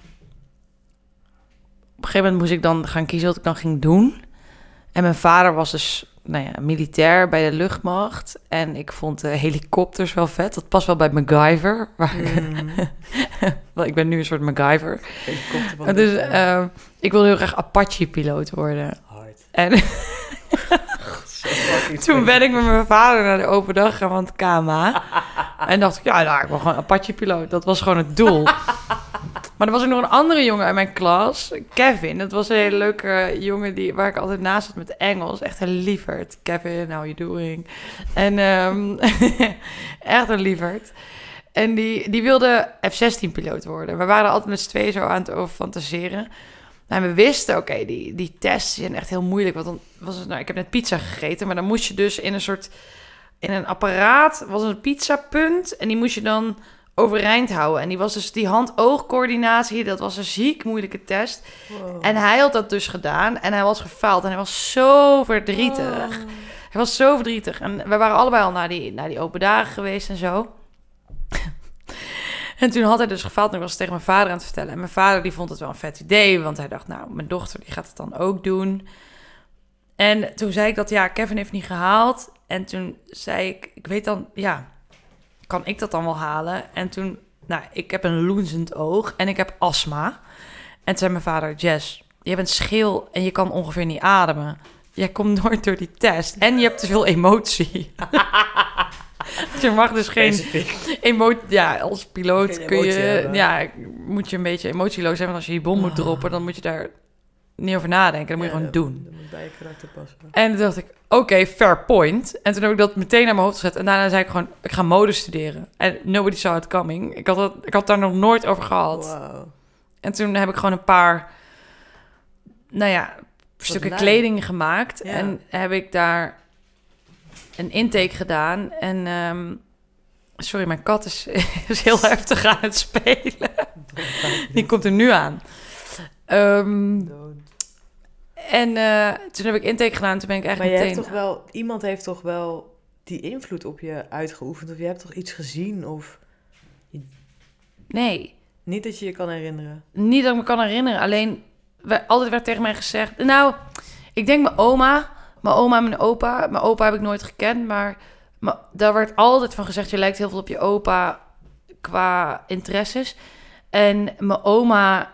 een gegeven moment moest ik dan gaan kiezen wat ik dan ging doen. En mijn vader was dus nou ja, militair bij de luchtmacht. En ik vond de helikopters wel vet. Dat past wel bij MacGyver. Waar Mm. Ik ben nu een soort MacGyver. Dus ehm, ik wilde heel graag Apache-piloot worden. Hard. En toen ben ik met mijn vader naar de open dag gaan van het KMA. en dacht ik, ja, nou, ik wil gewoon Apache-piloot. Dat was gewoon het doel. Maar er was ook nog een andere jongen uit mijn klas, Kevin. Dat was een hele leuke jongen die, waar ik altijd naast zat met Engels. Echt een lieverd. Kevin, how you doing? En ehm, echt een lieverd. En die, die wilde F-16-piloot worden. We waren altijd met z'n tweeën zo aan het over fantaseren. En we wisten, oké, die, die tests zijn echt heel moeilijk. Want dan was het, nou, ik heb net pizza gegeten, maar dan moest je dus in een soort, in een apparaat, was een pizzapunt. En die moest je dan overeind houden. En die was dus die hand-oogcoördinatie, dat was een ziek moeilijke test. Wow. En hij had dat dus gedaan en hij was gefaald en hij was zo verdrietig. Oh. Hij was zo verdrietig. En we waren allebei al naar die, naar die open dagen geweest en zo. en toen had hij dus gefaald en ik was het tegen mijn vader aan het vertellen. En mijn vader die vond het wel een vet idee, want hij dacht, nou, mijn dochter die gaat het dan ook doen. En toen zei ik dat, ja, Kevin heeft niet gehaald. En toen zei ik, ik weet dan, ja, kan ik dat dan wel halen? En toen, nou, ik heb een loenzend oog en ik heb astma. En toen zei mijn vader, Jess, je bent scheel en je kan ongeveer niet ademen. Jij komt nooit door die test. En je hebt te veel emotie. je mag dus geen emotie... Ja, als piloot kun je... hebben. Ja, moet je een beetje emotieloos zijn. Want als je die bom moet Ah. droppen, dan moet je daar niet over nadenken. Dan moet je gewoon dat- doen. Dat moet bij je karakter passen. En toen dacht ik, oké, fair point. En toen heb ik dat meteen naar mijn hoofd gezet. En daarna zei ik gewoon, ik ga mode studeren. En nobody saw it coming. Ik had, dat, ik had daar nog nooit over gehad. Wauw. En toen heb ik gewoon een paar, nou ja, stukken kleding gemaakt. Ja. En heb ik daar een intake gedaan. En, ehm, sorry, mijn kat is, is heel heftig aan het spelen. Die komt er nu aan. Ehm. En eh, toen heb ik intake gedaan. Toen ben ik Maar eigenlijk je meteen... hebt toch wel, iemand heeft toch wel die invloed op je uitgeoefend? Of je hebt toch iets gezien? Of Nee, niet dat je je kan herinneren? niet dat ik me kan herinneren. Alleen, we, altijd werd tegen mij gezegd... Nou, ik denk mijn oma. Mijn oma en mijn opa. Mijn opa heb ik nooit gekend, maar... maar daar werd altijd van gezegd... Je lijkt heel veel op je opa qua interesses. En mijn oma,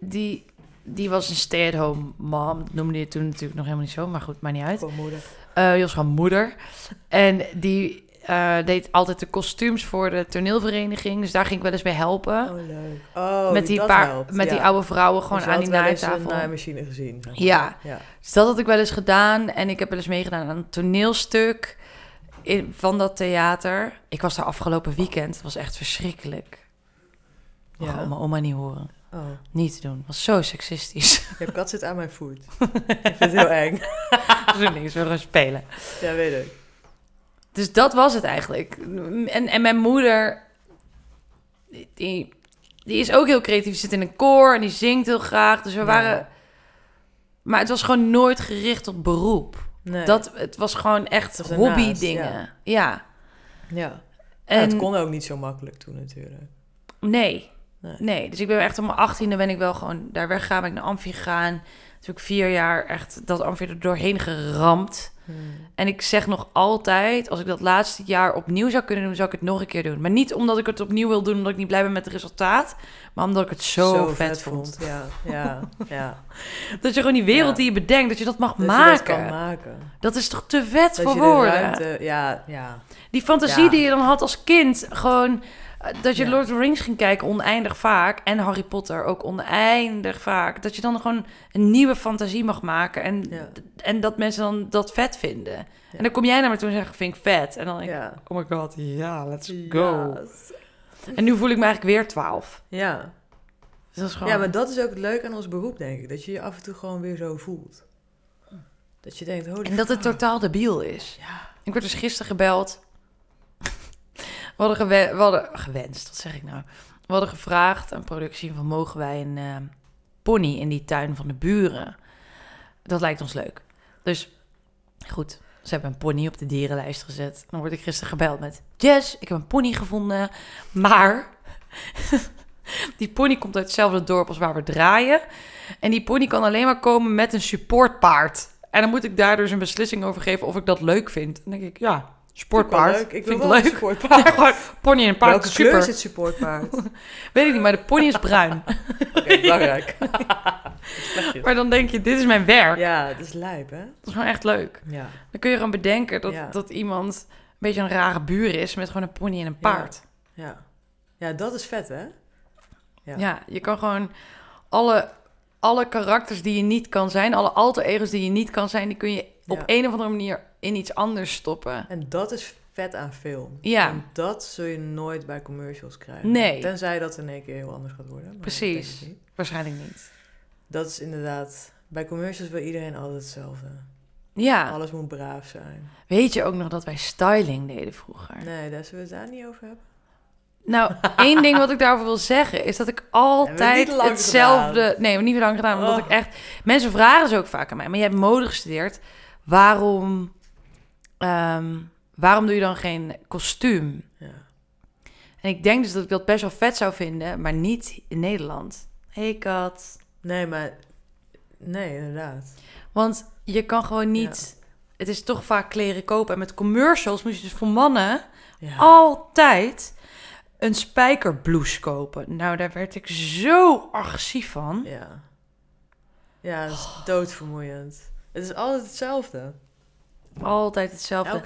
die, die was een stay-at-home mom. Dat noemde je toen natuurlijk nog helemaal niet zo. Maar goed, maakt niet uit. Gewoon moeder. Eh was gewoon moeder. En die eh, deed altijd de kostuums voor de toneelvereniging. Dus daar ging ik wel eens bij helpen. Oh, leuk. Oh, met die, paar, helpt, met die oude vrouwen gewoon Dus aan die naaitafel. een naaimachine gezien. zeg maar. Ja. ja. Dus dat had ik wel eens gedaan. En ik heb wel eens meegedaan aan een toneelstuk in, van dat theater. Ik was daar afgelopen weekend. Het was echt verschrikkelijk. Ik Ja. Gewoon mijn oma niet horen. Oh, Niet te doen. Was zo seksistisch. je kat zit aan mijn voet. ik vind het heel eng. Zo niks, we gaan spelen. Ja, weet ik. Dus dat was het eigenlijk. En, en mijn moeder, die, die is ook heel creatief. Die zit in een koor en die zingt heel graag. Dus we Ja. waren... Maar het was gewoon nooit gericht op beroep. Nee. Dat, het was gewoon echt hobby-dingen. Ja. ja. En, Ja, het kon ook niet zo makkelijk toen natuurlijk. Nee. Nee. Nee. Dus ik ben echt op mijn achttiende ben ik wel gewoon daar weggegaan. Ben ik naar Amfi gegaan. Toen heb ik vier jaar echt dat Amfi er doorheen geramd. Hmm. En ik zeg nog altijd, als ik dat laatste jaar opnieuw zou kunnen doen, zou ik het nog een keer doen. Maar niet omdat ik het opnieuw wil doen, omdat ik niet blij ben met het resultaat. Maar omdat ik het zo, vet, vond. Ja, ja, ja. Dat je gewoon die wereld Ja. die je bedenkt, dat je dat mag Dat maken. dat kan maken. Dat is toch te vet Dat voor woorden. ruimte... Ja, ja. Die fantasie Ja. die je dan had als kind, gewoon dat je Ja. Lord of the Rings ging kijken oneindig vaak en Harry Potter ook oneindig vaak. Dat je dan gewoon een nieuwe fantasie mag maken en, Ja. en dat mensen dan dat vet vinden. En dan kom jij naar me toe en zeg vind ik vet. En dan denk ik, oh my god, ja, let's go. En nu voel ik me eigenlijk weer 12. Ja. Dus dat is gewoon... ja, maar dat is ook het leuke aan ons beroep, denk ik. Dat je je af en toe gewoon weer zo voelt. Dat je denkt, holy En dat het totaal debiel is. Ja. Ik werd dus gisteren gebeld. We hadden, gewe- we hadden gewenst, wat zeg ik nou? We hadden gevraagd aan productie van mogen wij een eh, pony in die tuin van de buren. Dat lijkt ons leuk. Dus goed, ze hebben een pony op de dierenlijst gezet. Dan word ik gisteren gebeld met... Jess, ik heb een pony gevonden, maar... die pony komt uit hetzelfde dorp als waar we draaien. En die pony kan alleen maar komen met een supportpaard. En dan moet ik daar dus een beslissing over geven of ik dat leuk vind. Dan denk ik, ja, sportpaard. Ik vind wel leuk. Supportpaard. Ja, gewoon pony en een paard. Welke super. kleur is het supportpaard? Oké, Weet ik niet, maar de pony is bruin. belangrijk. Slechtjes. maar dan denk je, dit is mijn werk. ja, dat is lijp, hè? Dat is gewoon echt leuk. Ja. Dan kun je gewoon bedenken dat, Ja. dat iemand een beetje een rare buur is met gewoon een pony en een Ja. paard. Ja. Ja, dat is vet, hè? Ja. Ja, je kan gewoon alle, alle karakters die je niet kan zijn, alle alter ego's die je niet kan zijn, die kun je op Ja. een of andere manier in iets anders stoppen. En dat is vet aan film. Ja. En dat zul je nooit bij commercials krijgen. Nee. Tenzij dat in één keer heel anders gaat worden. maar Precies. niet. Waarschijnlijk niet. Dat is inderdaad... Bij commercials wil iedereen altijd hetzelfde. Ja, Alles moet braaf zijn. weet je ook nog dat wij styling deden vroeger? Nee, daar zullen we het daar niet over hebben. Nou, één ding wat ik daarover wil zeggen is dat ik altijd hetzelfde. gedaan. Nee, maar niet lang gedaan. Omdat Oh. ik echt. Mensen vragen ze ook vaak aan mij. Maar je hebt mode gestudeerd. Waarom. Ehm, waarom doe je dan geen kostuum? Ja. En ik denk dus dat ik dat best wel vet zou vinden, maar niet in Nederland. Hey kat. Nee, maar... Nee, inderdaad. Want je kan gewoon niet. Het is toch vaak kleren kopen. En met commercials moet je dus voor mannen Ja. altijd een spijkerblouse kopen. Nou, daar werd ik zo agressief van. Ja. Ja, dat is doodvermoeiend. Het is altijd hetzelfde. Altijd hetzelfde.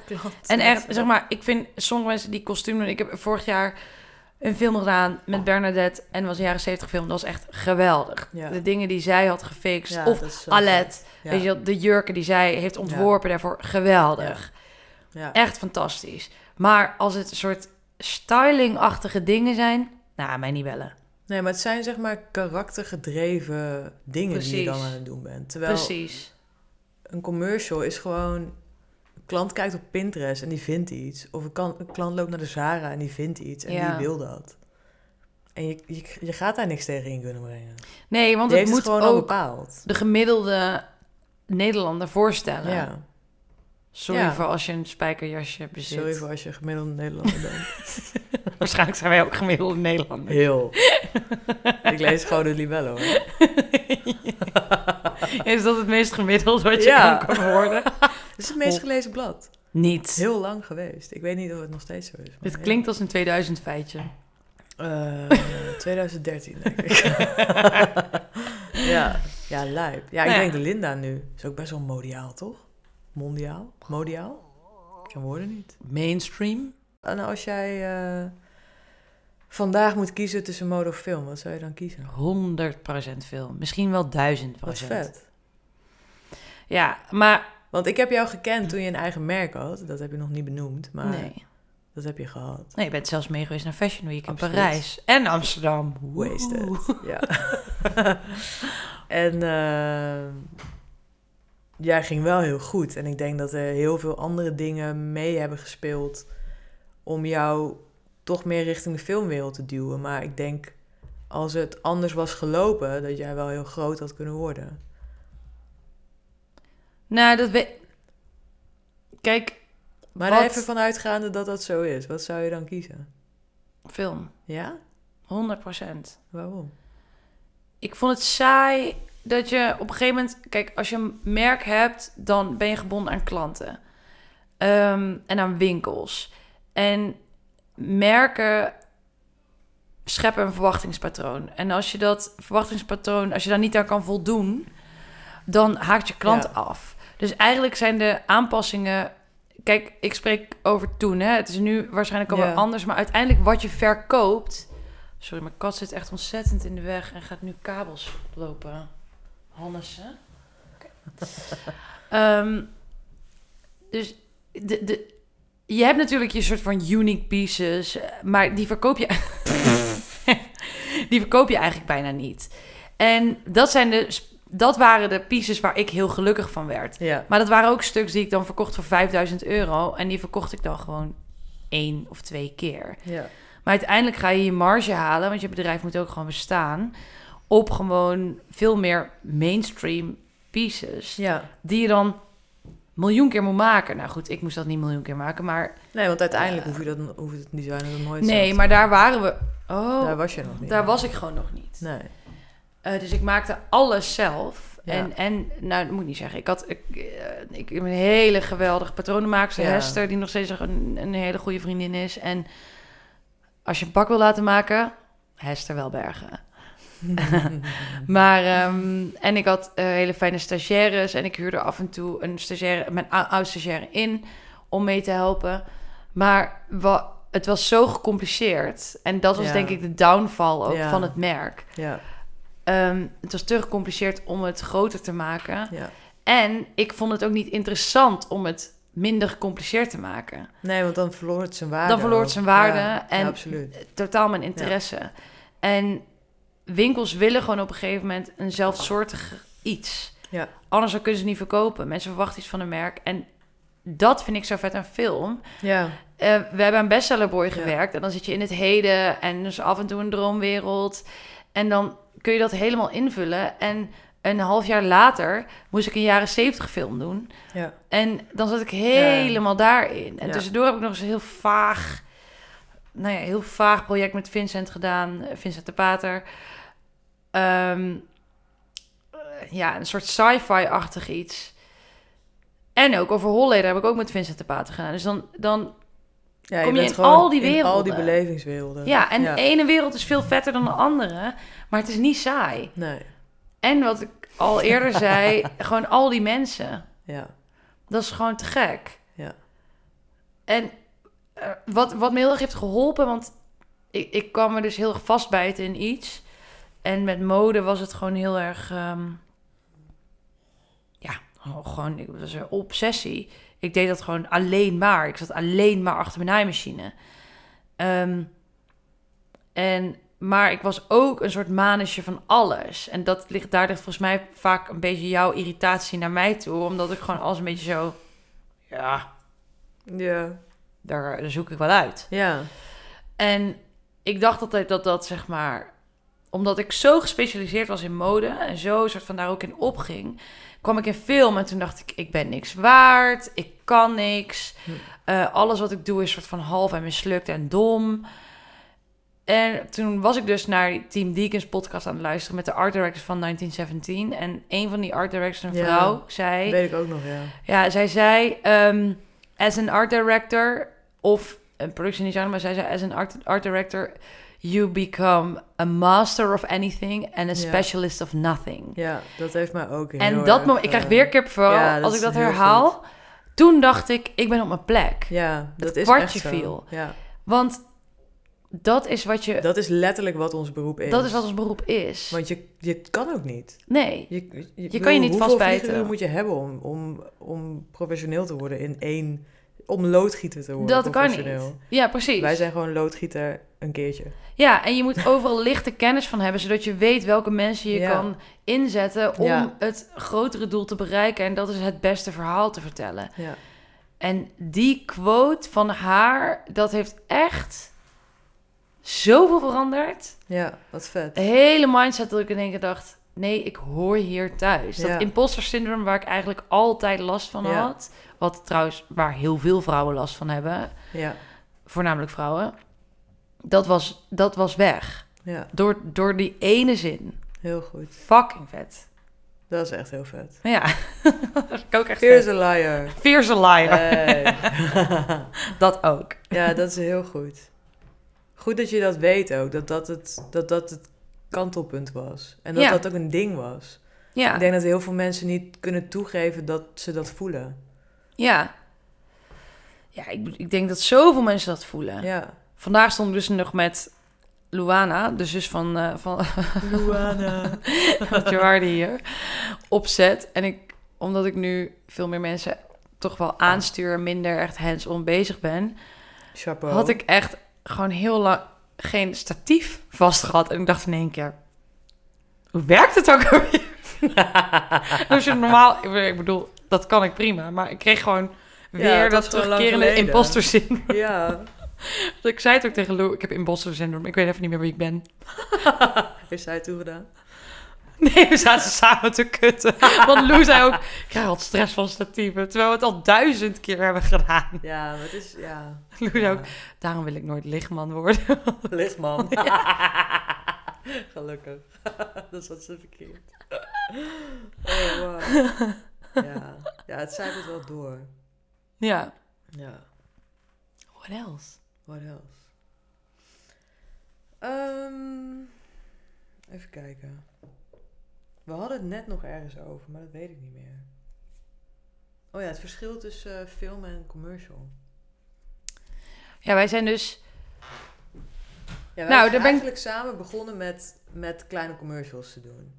En echt, zeg maar, ik vind sommige mensen die kostuum doen. Ik heb vorig jaar een film gedaan met Bernadette. En was een jaren 70 film. Dat was echt geweldig. Ja. De dingen die zij had gefixt. Ja, of Alet. Ja. Weet je de jurken die zij heeft ontworpen daarvoor. Geweldig. Ja. Echt fantastisch. Maar als het een soort stylingachtige dingen zijn... Nou, mij niet bellen. Nee, maar het zijn zeg maar karaktergedreven dingen die je dan aan het doen bent. Terwijl Precies. een commercial is gewoon... Klant kijkt op Pinterest en die vindt iets. Of een, kan, een klant loopt naar de Zara en die vindt iets en Ja. die wil dat. En je, je, je gaat daar niks tegen in kunnen brengen. Nee, want Die het moet het gewoon al ook bepaald. de gemiddelde Nederlander voorstellen. Ja. Sorry Ja. voor als je een spijkerjasje bezit. Sorry voor als je gemiddelde Nederlander bent. Waarschijnlijk zijn wij ook gemiddelde Nederlanders. Heel. Ik lees gewoon de libello. Is dat het meest gemiddeld wat je Ja. kan worden? Het is het meest gelezen blad. Niet. Heel lang geweest. Ik weet niet of het nog steeds zo is. Dit klinkt als een 2000 feitje. Eh, 2013, denk ik. ja, ja, lijp. Ja, ik Nou ja. denk de Linda nu. Is ook best wel modiaal, toch? Mondiaal? Modiaal? Ik ken woorden niet. Mainstream? En als jij eh, vandaag moet kiezen tussen mode of film, wat zou je dan kiezen? 100% film. Misschien wel 1000%. Wat vet. Ja, maar Want ik heb jou gekend toen je een eigen merk had. Dat heb je nog niet benoemd, maar nee. dat heb je gehad. Nee, je bent zelfs mee geweest naar Fashion Week in Absoluut. Parijs. En Amsterdam. Wasted. Ja. en eh, jij ging wel heel goed. En ik denk dat er heel veel andere dingen mee hebben gespeeld om jou toch meer richting de filmwereld te duwen. Maar ik denk als het anders was gelopen, dat jij wel heel groot had kunnen worden. Nou, dat weet... Kijk, Maar Wat? even vanuitgaande dat dat zo is, wat zou je dan kiezen? film. Ja? 100%. Waarom? Ik vond het saai dat je op een gegeven moment... Kijk, als je een merk hebt, dan ben je gebonden aan klanten. Ehm, en aan winkels. En merken scheppen een verwachtingspatroon. En als je dat verwachtingspatroon, als je daar niet aan kan voldoen... dan haakt je klant Ja. af. Dus eigenlijk zijn de aanpassingen... Kijk, ik spreek over toen. Hè. Het is nu waarschijnlijk al Ja. anders. Maar uiteindelijk wat je verkoopt... Sorry, mijn kat zit echt ontzettend in de weg en gaat nu kabels lopen. Ehm, dus de, de, je hebt natuurlijk je soort van unique pieces, maar die verkoop je, die verkoop je eigenlijk bijna niet. En dat, zijn de, dat waren de pieces waar ik heel gelukkig van werd. Ja. Maar dat waren ook stuks die ik dan verkocht voor 5000 euro. En die verkocht ik dan gewoon één of twee keer. Ja. Maar uiteindelijk ga je je marge halen, want je bedrijf moet ook gewoon bestaan. Op gewoon veel meer mainstream pieces. ja. Die je dan miljoen keer moet maken. Nou goed, ik moest dat niet miljoen keer maken, maar... Nee, want uiteindelijk hoef je dat, hoeft het designer dan nooit Nee, maar daar waren we... Oh, Daar was je nog niet. daar was ik gewoon nog niet. Nee. Eh, dus ik maakte alles zelf. Ja. En, en, nou, dat moet ik niet zeggen. Ik had ik, eh, ik een hele geweldige patronenmaakster, Ja. Hester, die nog steeds een, een hele goede vriendin is. En als je een pak wil laten maken, Hester Welbergen. Maar, ehm, en ik had eh, hele fijne stagiaires en ik huurde af en toe een stagiaire, mijn ou- oud stagiaire in om mee te helpen. Maar wa- het was zo gecompliceerd. En dat was Ja. denk ik de downfall ook Ja. van het merk. Ja, Ehm, het was te gecompliceerd om het groter te maken. ja. En ik vond het ook niet interessant om het minder gecompliceerd te maken. Nee, want dan verloor het zijn waarde. Dan verloor het zijn waarde en-. Totaal mijn interesse. En winkels willen gewoon op een gegeven moment een zelfsoortig iets. Ja. Anders dan kunnen ze niet verkopen. Mensen verwachten iets van een merk. En dat vind ik zo vet aan film. Ja, Eh, we hebben aan Bestseller Boy Ja. gewerkt. En dan zit je in het heden. En dus af en toe een droomwereld. En dan kun je dat helemaal invullen. En een half jaar later moest ik een jaren zeventig film doen. ja. En dan zat ik helemaal daarin. En tussendoor heb ik nog eens een heel vaag... Nou ja, heel vaag project met Vincent gedaan. eh, Vincent de Pater. Ehm, eh, ja, een soort sci-fi-achtig iets. En ook over Holleder heb ik ook met Vincent de Pater gedaan. Dus dan, dan ja Kom je in al die in al die werelden. belevingswerelden. Ja, en ja. de ene wereld is veel vetter dan de andere, maar het is niet saai. Nee, En wat ik al eerder zei, gewoon al die mensen. ja. Dat is gewoon te gek. Ja. En eh, wat, wat me heel erg heeft geholpen, want ik, ik kwam me dus heel erg vastbijten in iets. En met mode was het gewoon heel erg, ehm, ja, gewoon, ik was een obsessie. Ik deed dat gewoon alleen maar. Ik zat alleen maar achter mijn naaimachine. Ehm, en, maar ik was ook een soort manusje van alles. En dat ligt, daar ligt volgens mij vaak een beetje jouw irritatie naar mij toe. Omdat ik gewoon alles een beetje zo... Ja, Ja, daar, daar zoek ik wel uit. ja. En ik dacht altijd dat dat, zeg maar... Omdat ik zo gespecialiseerd was in mode... en zo soort van daar ook in opging... kwam ik in film en toen dacht ik... ik ben niks waard, ik kan niks. Hm. Eh, alles wat ik doe is soort van half en mislukt en dom. En toen was ik dus naar die Team Deacons podcast aan het luisteren... met de art directors van 1917. En een van die art directors, een Ja. vrouw, zei... Weet ik ook nog, ja. Ja, zij zei, ehm, as an art director, of een productiedesigner, maar zij zei, as an art, art director, you become a master of anything and a Ja. specialist of nothing. Ja, dat heeft mij ook heel en dat moment, ik krijg eh, weer kippenvel ja, als ik dat herhaal. Toen dacht ik, ik ben op mijn plek. Ja, dat is kwartje echt zo. viel. Ja, Want dat is wat je, dat is letterlijk wat ons beroep is. dat is wat ons beroep is. Want je, je kan ook niet. Nee, Je, je, Je kan je niet hoeveel vastbijten. vlieguren moet je hebben om, om, om professioneel te worden in één... Om loodgieter te worden dat kan niet. Ja, precies. Wij zijn gewoon loodgieter een keertje. Ja, en je moet overal lichte kennis van hebben, zodat je weet welke mensen je Ja. kan inzetten om Ja. het grotere doel te bereiken. En dat is het beste verhaal te vertellen. Ja, En die quote van haar, dat heeft echt zoveel veranderd. ja wat vet. De hele mindset dat ik in één keer dacht, nee, ik hoor hier thuis. Dat imposter syndroom waar ik eigenlijk altijd last van Ja. had. Wat trouwens, waar heel veel vrouwen last van hebben. Ja, Voornamelijk vrouwen. Dat was, dat was weg. ja, Door, door die ene zin. heel goed. Fucking vet. Dat is echt heel vet. Ja, dat ik ook echt vet. a liar. Fierce liar. Hey. Dat ook. ja, dat is heel goed. Goed dat je dat weet ook. Dat dat het, dat dat het kantelpunt was. En dat Ja. dat ook een ding was. Ja, Ik denk dat heel veel mensen niet kunnen toegeven dat ze dat voelen. Ja. Ja, ik, ik denk dat zoveel mensen dat voelen. Ja. Vandaag stond ik dus nog met Luana, de zus van, eh van Luana. wat je waarde hier, opzet. En ik, omdat ik nu veel meer mensen toch wel aanstuur, minder echt hands-on bezig ben, Chapeau. had ik echt gewoon heel lang geen statief vast gehad. En ik dacht in één keer, hoe werkt het ook alweer? Als je normaal, ik bedoel, dat kan ik prima, maar ik kreeg gewoon weer was dat lang terugkerende imposter syndroom. Ja. Dus ik zei het ook tegen Lou, ik heb imposter syndroom, ik weet even niet meer wie ik ben. Heeft zij het toegedaan? Nee, we zaten samen te kutten. Want Lou zei ook, ik krijg wat stress van statieven. Terwijl we het al duizend keer hebben gedaan. Ja, maar het is... Ja. Lou zei ook, daarom wil ik nooit lichtman worden. Lichtman. Gelukkig. dat is wat ze verkeerd. Oh, wow. Ja. ja, het wel door. Ja. Ja. What else? What else? Ehm, even kijken. We hadden het net nog ergens over, maar dat weet ik niet meer. Oh ja, het verschil tussen eh, film en commercial. Ja, wij zijn dus... Ja, wij Nou, zijn ben eigenlijk samen begonnen met, met kleine commercials te doen.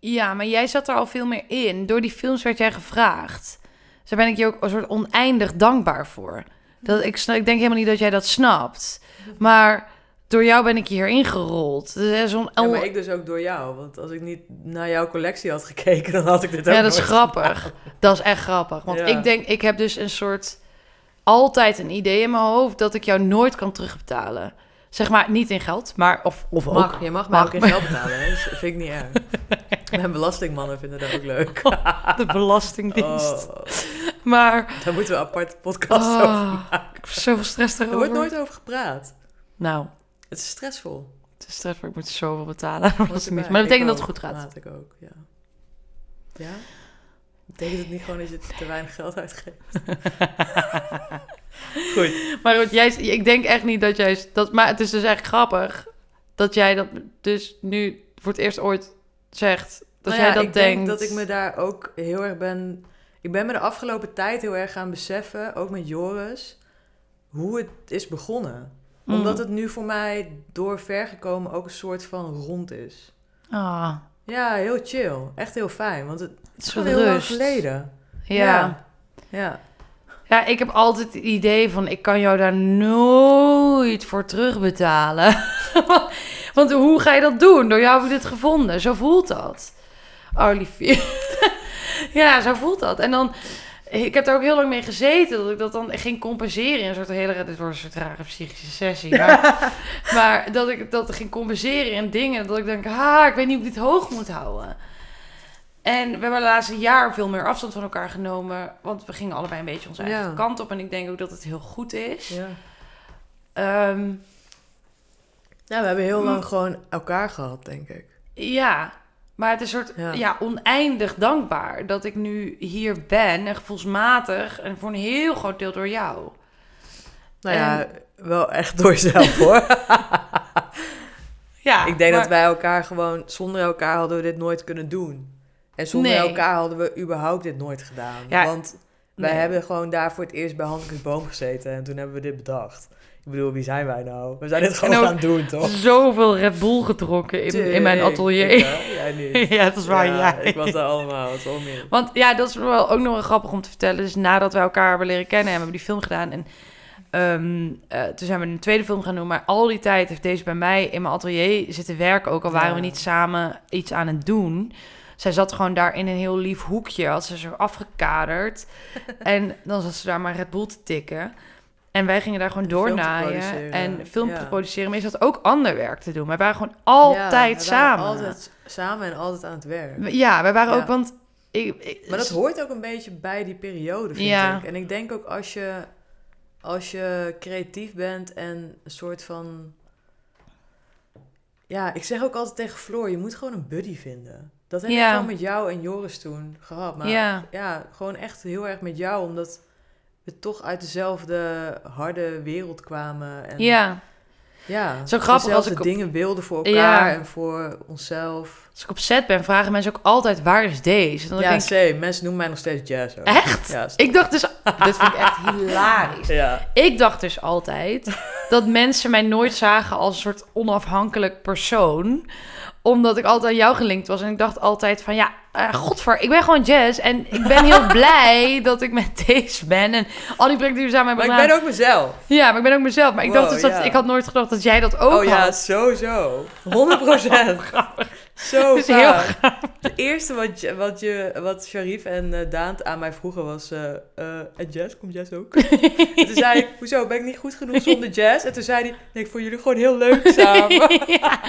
Ja, maar jij zat er al veel meer in. Door die films werd jij gevraagd. Dus daar ben ik je ook een soort oneindig dankbaar voor. Dat, ik, ik denk helemaal niet dat jij dat snapt. Maar door jou ben ik hier ingerold. Dus zo'n Ja, maar ik dus ook door jou. Want als ik niet naar jouw collectie had gekeken, dan had ik dit ook Ja, dat is grappig. Dat is echt grappig. Want Ja. ik denk, ik heb dus een soort... Altijd een idee in mijn hoofd dat ik jou nooit kan terugbetalen. Zeg maar, niet in geld, maar... Of, of ook. Mag, je mag Mag. ook in geld betalen, hè? Dat vind ik niet erg. Mijn belastingmannen vinden dat ook leuk. De Belastingdienst. Oh, Maar... daar moeten we een aparte podcast over Oh, ik heb zoveel stress Er erover. wordt nooit over gepraat. Nou, Het is stressvol. het is stressvol. Ik moet zoveel betalen. Belastingdienst. erbij. Maar dat betekent Ik dat het goed gaat. Haat ik ook, ja. Ja? Betekent het niet gewoon dat je te weinig geld uitgeeft? Goed. Maar goed, jij, ik denk echt niet dat jij... Dat, maar het is dus echt grappig dat jij dat dus nu voor het eerst ooit zegt. Dat Nou jij ja, dat ik denkt. denk dat ik me daar ook heel erg ben... Ik ben me de afgelopen tijd heel erg gaan beseffen, ook met Joris, hoe het is begonnen. Mm. Omdat het nu voor mij door vergekomen ook een soort van rond is. Ah, Ja, heel chill. Echt heel fijn, want het, het is Een gewoon heel lang geleden. ja. Ja. Ja. Ja, ik heb altijd het idee van ik kan jou daar nooit voor terugbetalen. Want hoe ga je dat doen? Door jou heb ik dit gevonden. Zo voelt dat. Oh, liefje. ja, zo voelt dat. En dan, ik heb daar ook heel lang mee gezeten, dat ik dat dan ging compenseren in een soort hele, dit wordt een soort rare psychische sessie. Maar, maar dat ik dat ging compenseren in dingen, dat ik denk, ha, ik weet niet hoe ik dit hoog moet houden. En we hebben de laatste jaar veel meer afstand van elkaar genomen. Want we gingen allebei een beetje onze eigen Ja. kant op. En ik denk ook dat het heel goed is. Ja. Ehm, ja, we hebben heel lang gewoon elkaar gehad, denk ik. ja, maar het is een soort Ja. ja. oneindig dankbaar dat ik nu hier ben. En gevoelsmatig. En voor een heel groot deel door jou. Nou ja, wel echt door jezelf hoor. Ja, ik denk maar- dat wij elkaar gewoon, zonder elkaar hadden we dit nooit kunnen doen. En zonder Nee. elkaar hadden we überhaupt dit nooit gedaan. Ja, Want wij nee. hebben gewoon daar voor het eerst bij Hannike's Boom gezeten en toen hebben we dit bedacht. Ik bedoel, wie zijn wij nou? We zijn dit gewoon ook- gaan doen, toch? Zoveel Red Bull gedronken in, in mijn atelier. ik, jij niet. ja, dat is waar. Ja, Ja, Ik was daar allemaal, wel meer. Want ja, dat is wel ook nog wel grappig om te vertellen. Dus nadat we elkaar hebben leren kennen, hebben we die film gedaan. En ehm, eh, toen zijn we een tweede film gaan doen. Maar al die tijd heeft deze bij mij in mijn atelier zitten werken. Ook al waren Ja. we niet samen iets aan het doen. Zij zat gewoon daar in een heel lief hoekje. Had ze zo afgekaderd. en dan zat ze daar maar Red Bull te tikken. En wij gingen daar gewoon doornaaien. En film te produceren. Maar je zat ook ander werk te doen. Wij waren gewoon altijd Ja, samen. Altijd samen en altijd aan het werk. Ja, wij waren Ja. ook, want... Ik, ik- Maar dat hoort ook een beetje bij die periode, vind Ja. ik. En ik denk ook als je, als je creatief bent en een soort van... Ja, ik zeg ook altijd tegen Floor, je moet gewoon een buddy vinden. Dat heb Ja. ik gewoon met jou en Joris toen gehad. Maar Ja. ja, gewoon echt heel erg met jou, omdat we toch uit dezelfde harde wereld kwamen. En ja, ja, Zo grappig als ik op- dingen wilden voor elkaar Ja. en voor onszelf. als ik op set ben, vragen mensen ook altijd, waar is deze? Dan Ja, denk ik. Mensen noemen mij nog steeds Jazz. hoor. echt? Ja, Ik dacht dus, dit vind ik echt hilarisch. ja. Ik dacht dus altijd dat mensen mij nooit zagen als een soort onafhankelijk persoon. Omdat ik altijd aan jou gelinkt was. En ik dacht altijd van, ja, eh godver, ik ben gewoon jazz. En ik ben heel blij dat ik met deze ben. En al die we samen Maar hebben ik ben ook mezelf. Ja, maar ik ben ook mezelf. Maar ik Wow, dacht dus dat, ik had nooit gedacht dat jij dat ook oh ja, had. sowieso. 100 procent. Zo Het is heel vaak. Het eerste wat, je, wat, je, wat Sharif en eh Daant aan mij vroegen was... eh eh, en Jazz, komt Jazz ook? en toen zei ik, hoezo, ben ik niet goed genoeg zonder Jazz? En toen zei hij, nee, ik vond jullie gewoon heel leuk samen. ja,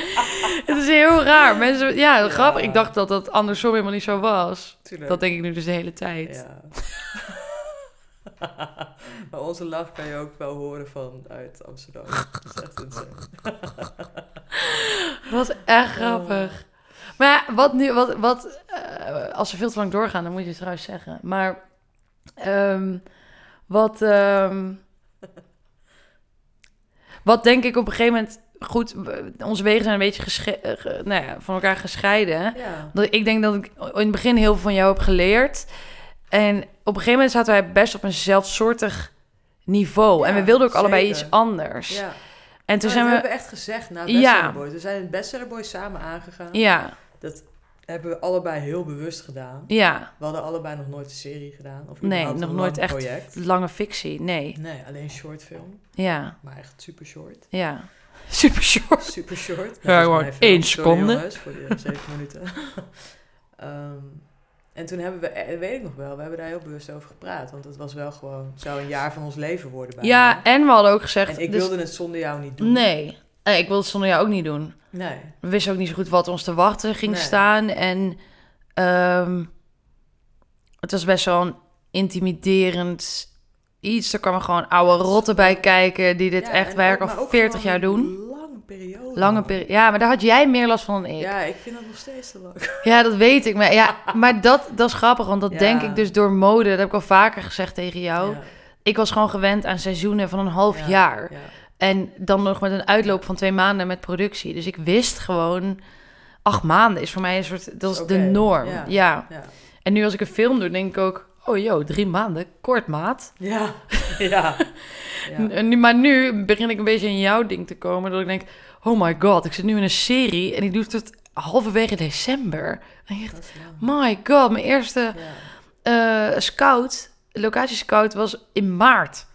het is heel raar. Mensen, ja, Ja. grappig. Ik dacht dat dat andersom helemaal niet zo was. Tuurlijk. Dat denk ik nu dus de hele tijd. Ja. maar onze lach kan je ook wel horen van uit Amsterdam. Dat is echt insane. Dat was echt grappig. Maar ja, wat nu, wat, wat eh, als we veel te lang doorgaan, dan moet je het trouwens zeggen. Maar ehm, wat, ehm, wat denk ik op een gegeven moment, goed, onze wegen zijn een beetje gesche- eh, nou ja, van elkaar gescheiden. Ja. Dat ik denk dat ik in het begin heel veel van jou heb geleerd. En op een gegeven moment zaten wij best op een zelfsoortig niveau. en Ja, we wilden ook allebei iets anders. Ja. En toen Maar zijn we... hebben we echt gezegd na Ja. Bestseller Boys. We zijn Bestseller Boys samen aangegaan. Ja, Dat hebben we allebei heel bewust gedaan. ja. We hadden allebei nog nooit een serie gedaan. Of Nee, nog nooit echt project. lange fictie. Nee. Nee, alleen short film. Ja, Maar echt super short. ja. Super short. Super short. Ja, gewoon één seconde. jongens, voor die zeven minuten. Ehm, en toen hebben we, eh, weet ik nog wel, we hebben daar heel bewust over gepraat. Want het was wel gewoon, het zou een jaar van ons leven worden bijna. Ja, en we hadden ook gezegd... En ik dus- wilde het zonder jou niet doen. Nee. Eh, Ik wilde het zonder jou ook niet doen. Nee. We wisten ook niet zo goed wat ons te wachten ging Nee. staan. En ehm, het was best wel een intimiderend iets. Er kwamen gewoon oude rotten bij kijken... die dit Ja, echt werk al maar ook 40 gewoon jaar doen. een Lange periode. Lange periode. Ja, maar daar had jij meer last van dan ik. Ja, ik vind dat nog steeds te lang. Ja, dat weet ik. Maar, ja, maar dat, dat is grappig, want dat Ja. denk ik dus door mode. Dat heb ik al vaker gezegd tegen jou. Ja, Ik was gewoon gewend aan seizoenen van een half ja, jaar. En dan nog met een uitloop van twee maanden met productie. Dus ik wist gewoon... Acht maanden is voor mij een soort... Dat is de norm. ja. Ja. Ja. En nu als ik een film doe, denk ik ook... Oh joh, drie maanden. Kort, maat. Ja. ja. Nu, maar nu begin ik een beetje in jouw ding te komen. Dat ik denk... Oh my god, ik zit nu in een serie... En ik doe het tot halverwege december. En ik. My god, mijn eerste eh, scout, locatie scout, was in maart.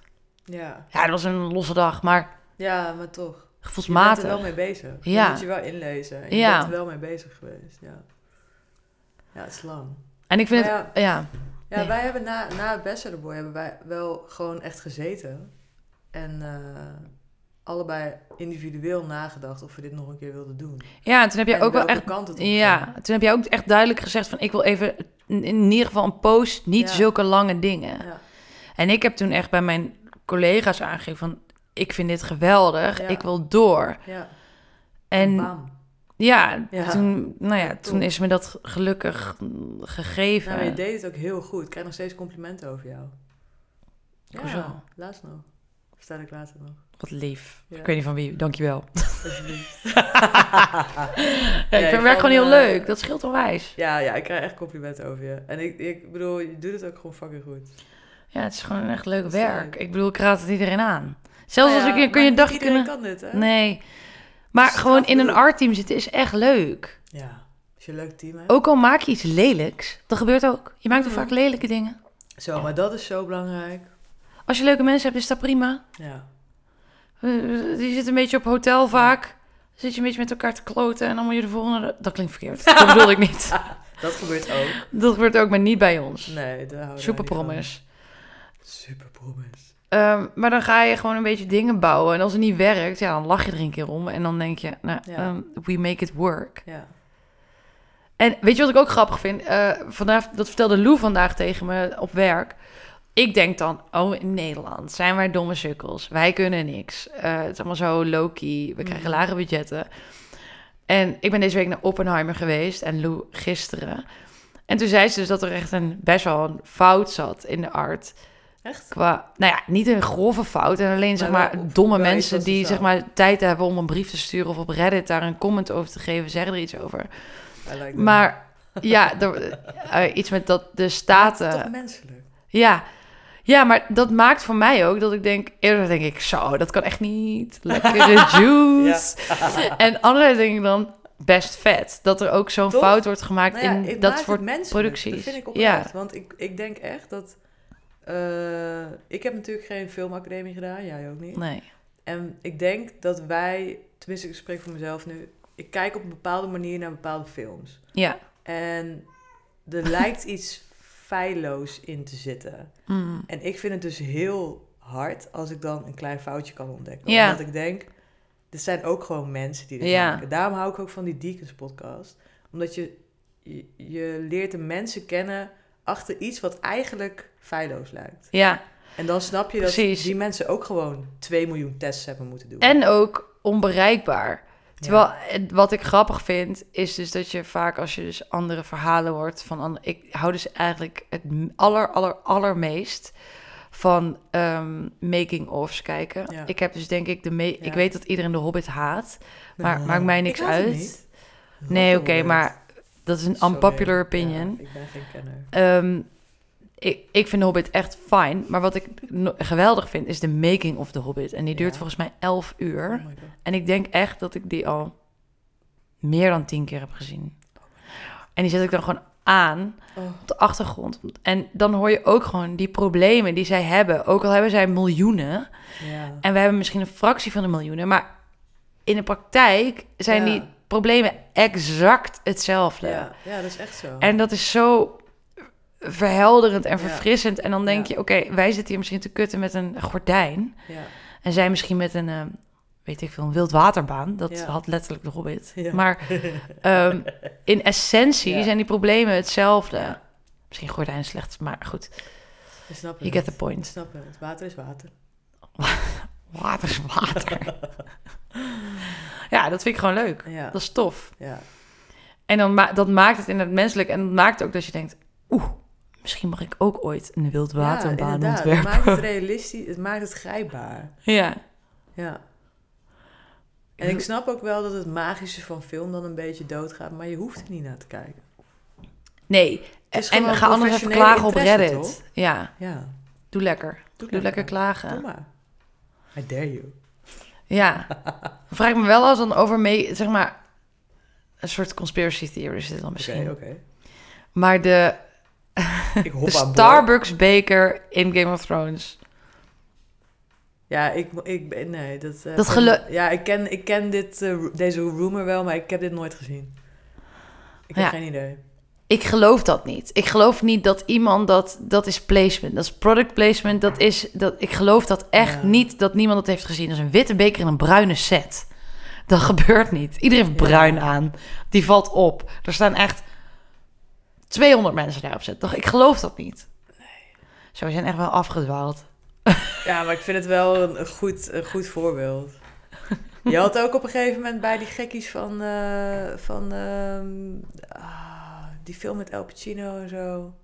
Ja. Ja, dat was een losse dag, maar ja, maar toch. Je bent er gevoelsmatig. wel mee bezig. Je Ja. moet je wel inlezen. En je Ja. bent er wel mee bezig geweest. Ja, ja het is lang. En ik vind Maar het, ja, Ja, Nee. wij hebben na, na het Bachelor Boy hebben wij wel gewoon echt gezeten. En eh, allebei individueel nagedacht of we dit nog een keer wilden doen. ja, en toen heb jij En ook wel echt, kant het op ja, ging. toen heb jij ook echt duidelijk gezegd van, ik wil even in, in ieder geval een post, niet Ja. zulke lange dingen. Ja. En ik heb toen echt bij mijn collega's aangegeven van, ik vind dit geweldig, Ja. ik wil door. ja. En bam. ja, Ja. toen, nou ja, toen is me dat gelukkig gegeven. Nou, maar je deed het ook heel goed. Ik krijg nog steeds complimenten over jou. Hoezo? Ja, laatst nog. Vertel ik later nog. Wat lief. Ja. Ik weet niet van wie, dankjewel. Alsjeblieft. Ja, ik vind werk gewoon heel leuk. Dat scheelt onwijs. Ja, ja, ik krijg echt complimenten over je. En ik, ik bedoel, je doet het ook gewoon fucking goed. Ja, het is gewoon een echt leuk werk. Ik bedoel, ik raad het iedereen aan. Zelfs Nou als ik kun je een dagje kunnen... kan dit, hè? Nee. Maar gewoon in een bedoel- art-team zitten is echt leuk. Ja, als je een leuk team hebt. Ook al maak je iets lelijks, dat gebeurt ook. Je maakt ook vaak lelijke dingen. Zo, maar dat is zo belangrijk. Als je leuke mensen hebt, is dat prima. Ja. Eh, Die zitten een beetje op hotel vaak. Dan zit je een beetje met elkaar te kloten en dan moet je de volgende... Dat klinkt verkeerd. Dat bedoel ik niet. Dat gebeurt ook. Dat gebeurt ook, maar niet bij ons. Nee, daar houden Super promise. Super. Ehm, maar dan ga je gewoon een beetje dingen bouwen. En als het niet werkt, ja, dan lach je er een keer om. En dan denk je, nou, Ja. ehm, we make it work. Ja. En weet je wat ik ook grappig vind? Eh, vandaag, dat vertelde Lou vandaag tegen me op werk. Ik denk dan, oh, in Nederland zijn wij domme sukkels. Wij kunnen niks. Eh, het is allemaal zo low-key. We krijgen Mhm. lage budgetten. En ik ben deze week naar Oppenheimer geweest en Lou gisteren. En toen zei ze dus dat er echt een best wel een fout zat in de art. Echt? Qua, nou ja, niet een grove fout. En alleen zeg Maar domme mensen die zeg maar tijd hebben om een brief te sturen of op Reddit daar een comment over te geven, zeggen er iets over. Like. Maar ja, er, eh, iets met dat de Toch staten. menselijk. Ja. ja, maar dat maakt voor mij ook dat ik denk, eerder denk ik, zo, dat kan echt niet. Lekkere juice. En anderzijds denk ik dan, best vet. Dat er ook zo'n Toch? fout wordt gemaakt Nou ja, in dat soort producties. Dat vind ik Ja. oprecht. Want ik, ik denk echt dat... eh, ik heb natuurlijk geen filmacademie gedaan. Jij ook niet. Nee. En ik denk dat wij... Tenminste, ik spreek voor mezelf nu. Ik kijk op een bepaalde manier naar bepaalde films. Ja. En er lijkt iets feilloos in te zitten. Mm. En ik vind het dus heel hard als ik dan een klein foutje kan ontdekken. Ja. Omdat ik denk, dit zijn ook gewoon mensen die dit Ja. maken. Daarom hou ik ook van die Deacons podcast. Omdat je, je, je leert de mensen kennen achter iets wat eigenlijk feilloos lijkt. Ja. En dan snap je Precies. dat die mensen ook gewoon 2 miljoen tests hebben moeten doen. En ook onbereikbaar. Terwijl wat ik grappig vind, is dus dat je vaak als je dus andere verhalen hoort van andere, ik hou dus eigenlijk het aller, aller, allermeest van ehm, making-ofs kijken. Ja. Ik heb dus denk ik de me ik weet dat iedereen de Hobbit haat, maar maakt mij ik niks uit. Nee, oké, maar dat is een unpopular opinion. ik ben geen kenner. Ehm, ik, ik vind de Hobbit echt fijn. Maar wat ik no- geweldig vind, is de making of the Hobbit. En die duurt Ja. volgens mij 11 uur. Oh. En ik denk echt dat ik die al meer dan tien keer heb gezien. En die zet ik dan gewoon aan Oh. op de achtergrond. En dan hoor je ook gewoon die problemen die zij hebben. Ook al hebben zij miljoenen. Ja. En we hebben misschien een fractie van de miljoenen. Maar in de praktijk zijn Ja. die problemen exact hetzelfde. Ja. ja, dat is echt zo. En dat is zo verhelderend en verfrissend. En dan denk je, oké, wij zitten hier misschien te kutten met een gordijn. ja. En zij misschien met een, eh, weet ik veel, een wildwaterbaan. Dat Ja. had letterlijk de Hobbit. Ja. Maar ehm, in essentie Ja. zijn die problemen hetzelfde. Misschien gordijn slecht, maar goed. Ik snap You het. get the Ik point. snap het. Water is water. Water is water. ja, dat vind ik gewoon leuk. Ja. Dat is tof. Ja. En dan ma dat maakt het inderdaad menselijk. En dat maakt ook dat je denkt... Oeh, misschien mag ik ook ooit een wildwaterbaan ja, inderdaad. Het ontwerpen. maakt het realistisch. Het maakt het grijpbaar. ja. Ja. En ik snap ook wel dat het magische van film dan een beetje doodgaat, maar je hoeft er niet naar te kijken. Nee, en ga anders even klagen op Reddit. Ja, Ja. doe lekker. Doe, lekker klagen. Doe maar. I dare you. Ja. Vraag ik me wel als dan over mee, zeg maar, een soort conspiracy theory is dit dan Oké, misschien. oké. Maar de, Ik hop de aan. Starbucks beker in Game of Thrones. Ja, ik, ik ben... Nee, dat... eh, Dat gelu- Ja, ik ken, ik ken dit, eh, deze rumor wel, maar ik heb dit nooit gezien. Ik heb Ja. geen idee. Ik geloof dat niet. Ik geloof niet dat iemand dat... Dat is placement. Dat is product placement. Dat is... Dat, ik geloof dat echt Ja. niet dat niemand dat heeft gezien. Dat is een witte beker in een bruine set. Dat gebeurt niet. Iedereen heeft Ja. bruin aan. Die valt op. Er staan echt 200 mensen daarop zitten. Toch? Ik geloof dat niet. Zo, we zijn echt wel afgedwaald. Ja, maar ik vind het wel een, een goed, een goed voorbeeld. Je had ook op een gegeven moment bij die gekkies van, eh, van ehm, ah, die film met El Pacino en zo.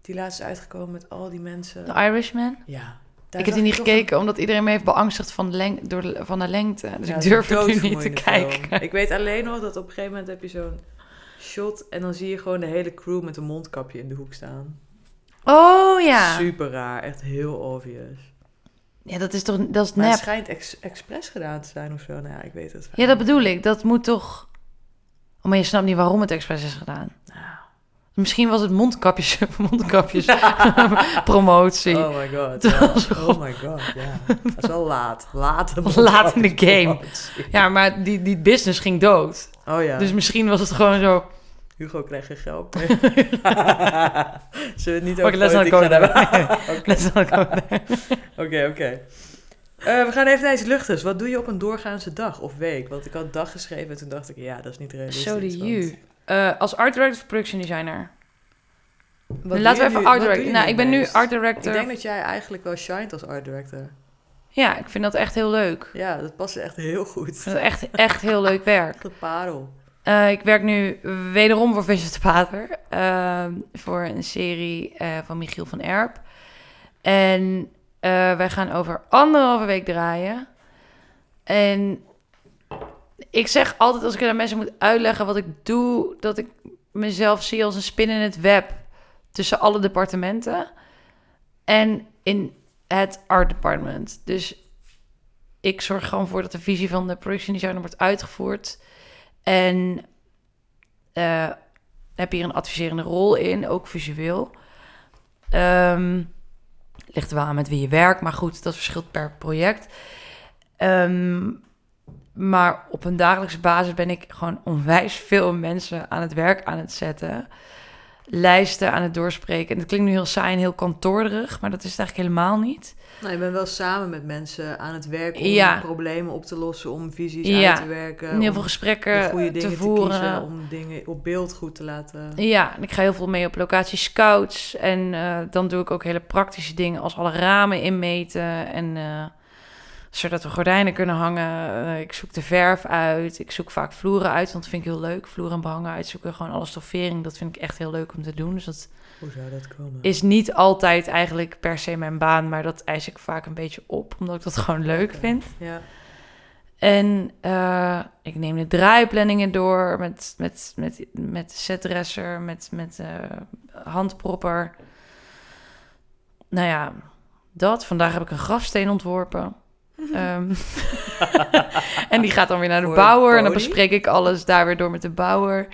Die laatst is uitgekomen met al die mensen. The Irishman? Ja. ik heb die niet gekeken, omdat iedereen me heeft beangstigd van de, leng door de, van de lengte. Dus Ja, ik durf het nu niet te film. kijken. Ik weet alleen nog dat op een gegeven moment heb je zo'n shot en dan zie je gewoon de hele crew met een mondkapje in de hoek staan. Oh ja. Super raar, echt heel obvious. Ja, dat is toch dat is Maar het nep. schijnt ex expres gedaan te zijn of zo. Nou ja, ik weet het. Ja, dat bedoel ik. Dat moet toch... Oh, maar je snapt niet waarom het expres is gedaan. Nou. Misschien was het mondkapjes, mondkapjes promotie. Oh my god. Ja. Oh my god, ja. Dat is wel laat. Laat, Laat in de game. Ja, maar die, die business ging dood. Oh ja. Dus misschien was het gewoon zo... Hugo krijgt geen geld meer. Zullen we het niet over not politiek gaan hebben? Oké, oké. oké. Eh, we gaan even naar iets luchtigs. Wat doe je op een doorgaanse dag of week? Want ik had dag geschreven en toen dacht ik, ja, dat is niet realistisch. So do you. Als art director of production designer. Wat Laten we even nu- art director... Nou, ik ben nu art Ik director. denk dat jij eigenlijk wel shined als art director. Ja, ik vind dat echt heel leuk. Ja, dat past echt heel goed. Dat is echt, echt heel leuk werk. Een parel. Eh, ik werk nu wederom voor Vincent Pater. ehm, voor een serie eh, van Michiel van Erp. En eh, wij gaan over anderhalve week draaien. En ik zeg altijd als ik aan mensen moet uitleggen wat ik doe... dat ik mezelf zie als een spin in het web tussen alle departementen. En in het art department. Dus ik zorg gewoon voor dat de visie van de production designer wordt uitgevoerd... En eh, heb hier een adviserende rol in, ook visueel. Ehm, ligt er wel aan met wie je werkt, maar goed, dat verschilt per project. Ehm, maar op een dagelijkse basis ben ik gewoon onwijs veel mensen aan het werk aan het zetten. Lijsten aan het doorspreken. En dat klinkt nu heel saai en heel kantoorderig, maar dat is het eigenlijk helemaal niet. Nou, je bent wel samen met mensen aan het werk om Ja. problemen op te lossen, om visies Ja. uit te werken. Heel veel gesprekken goede dingen te te, voeren. kiezen, om dingen op beeld goed te laten. Ja, en ik ga heel veel mee op locatie scouts. En eh, dan doe ik ook hele praktische dingen als alle ramen inmeten. En eh, zodat we gordijnen kunnen hangen. Eh, ik zoek de verf uit. Ik zoek vaak vloeren uit, want dat vind ik heel leuk. Vloeren en behangen uitzoeken. Gewoon alle stoffering. Dat vind ik echt heel leuk om te doen. Dus dat Hoe zou dat komen? is niet altijd eigenlijk per se mijn baan. Maar dat eis ik vaak een beetje op, omdat ik dat gewoon leuk vind. Ja. En eh, ik neem de draaiplanningen door met, met, met, met setdresser, met, met handpropper. nou ja, dat. Vandaag heb ik een grafsteen ontworpen. Ehm, en die gaat dan weer naar de Voor bouwer. En dan bespreek ik alles daar weer door met de bouwer.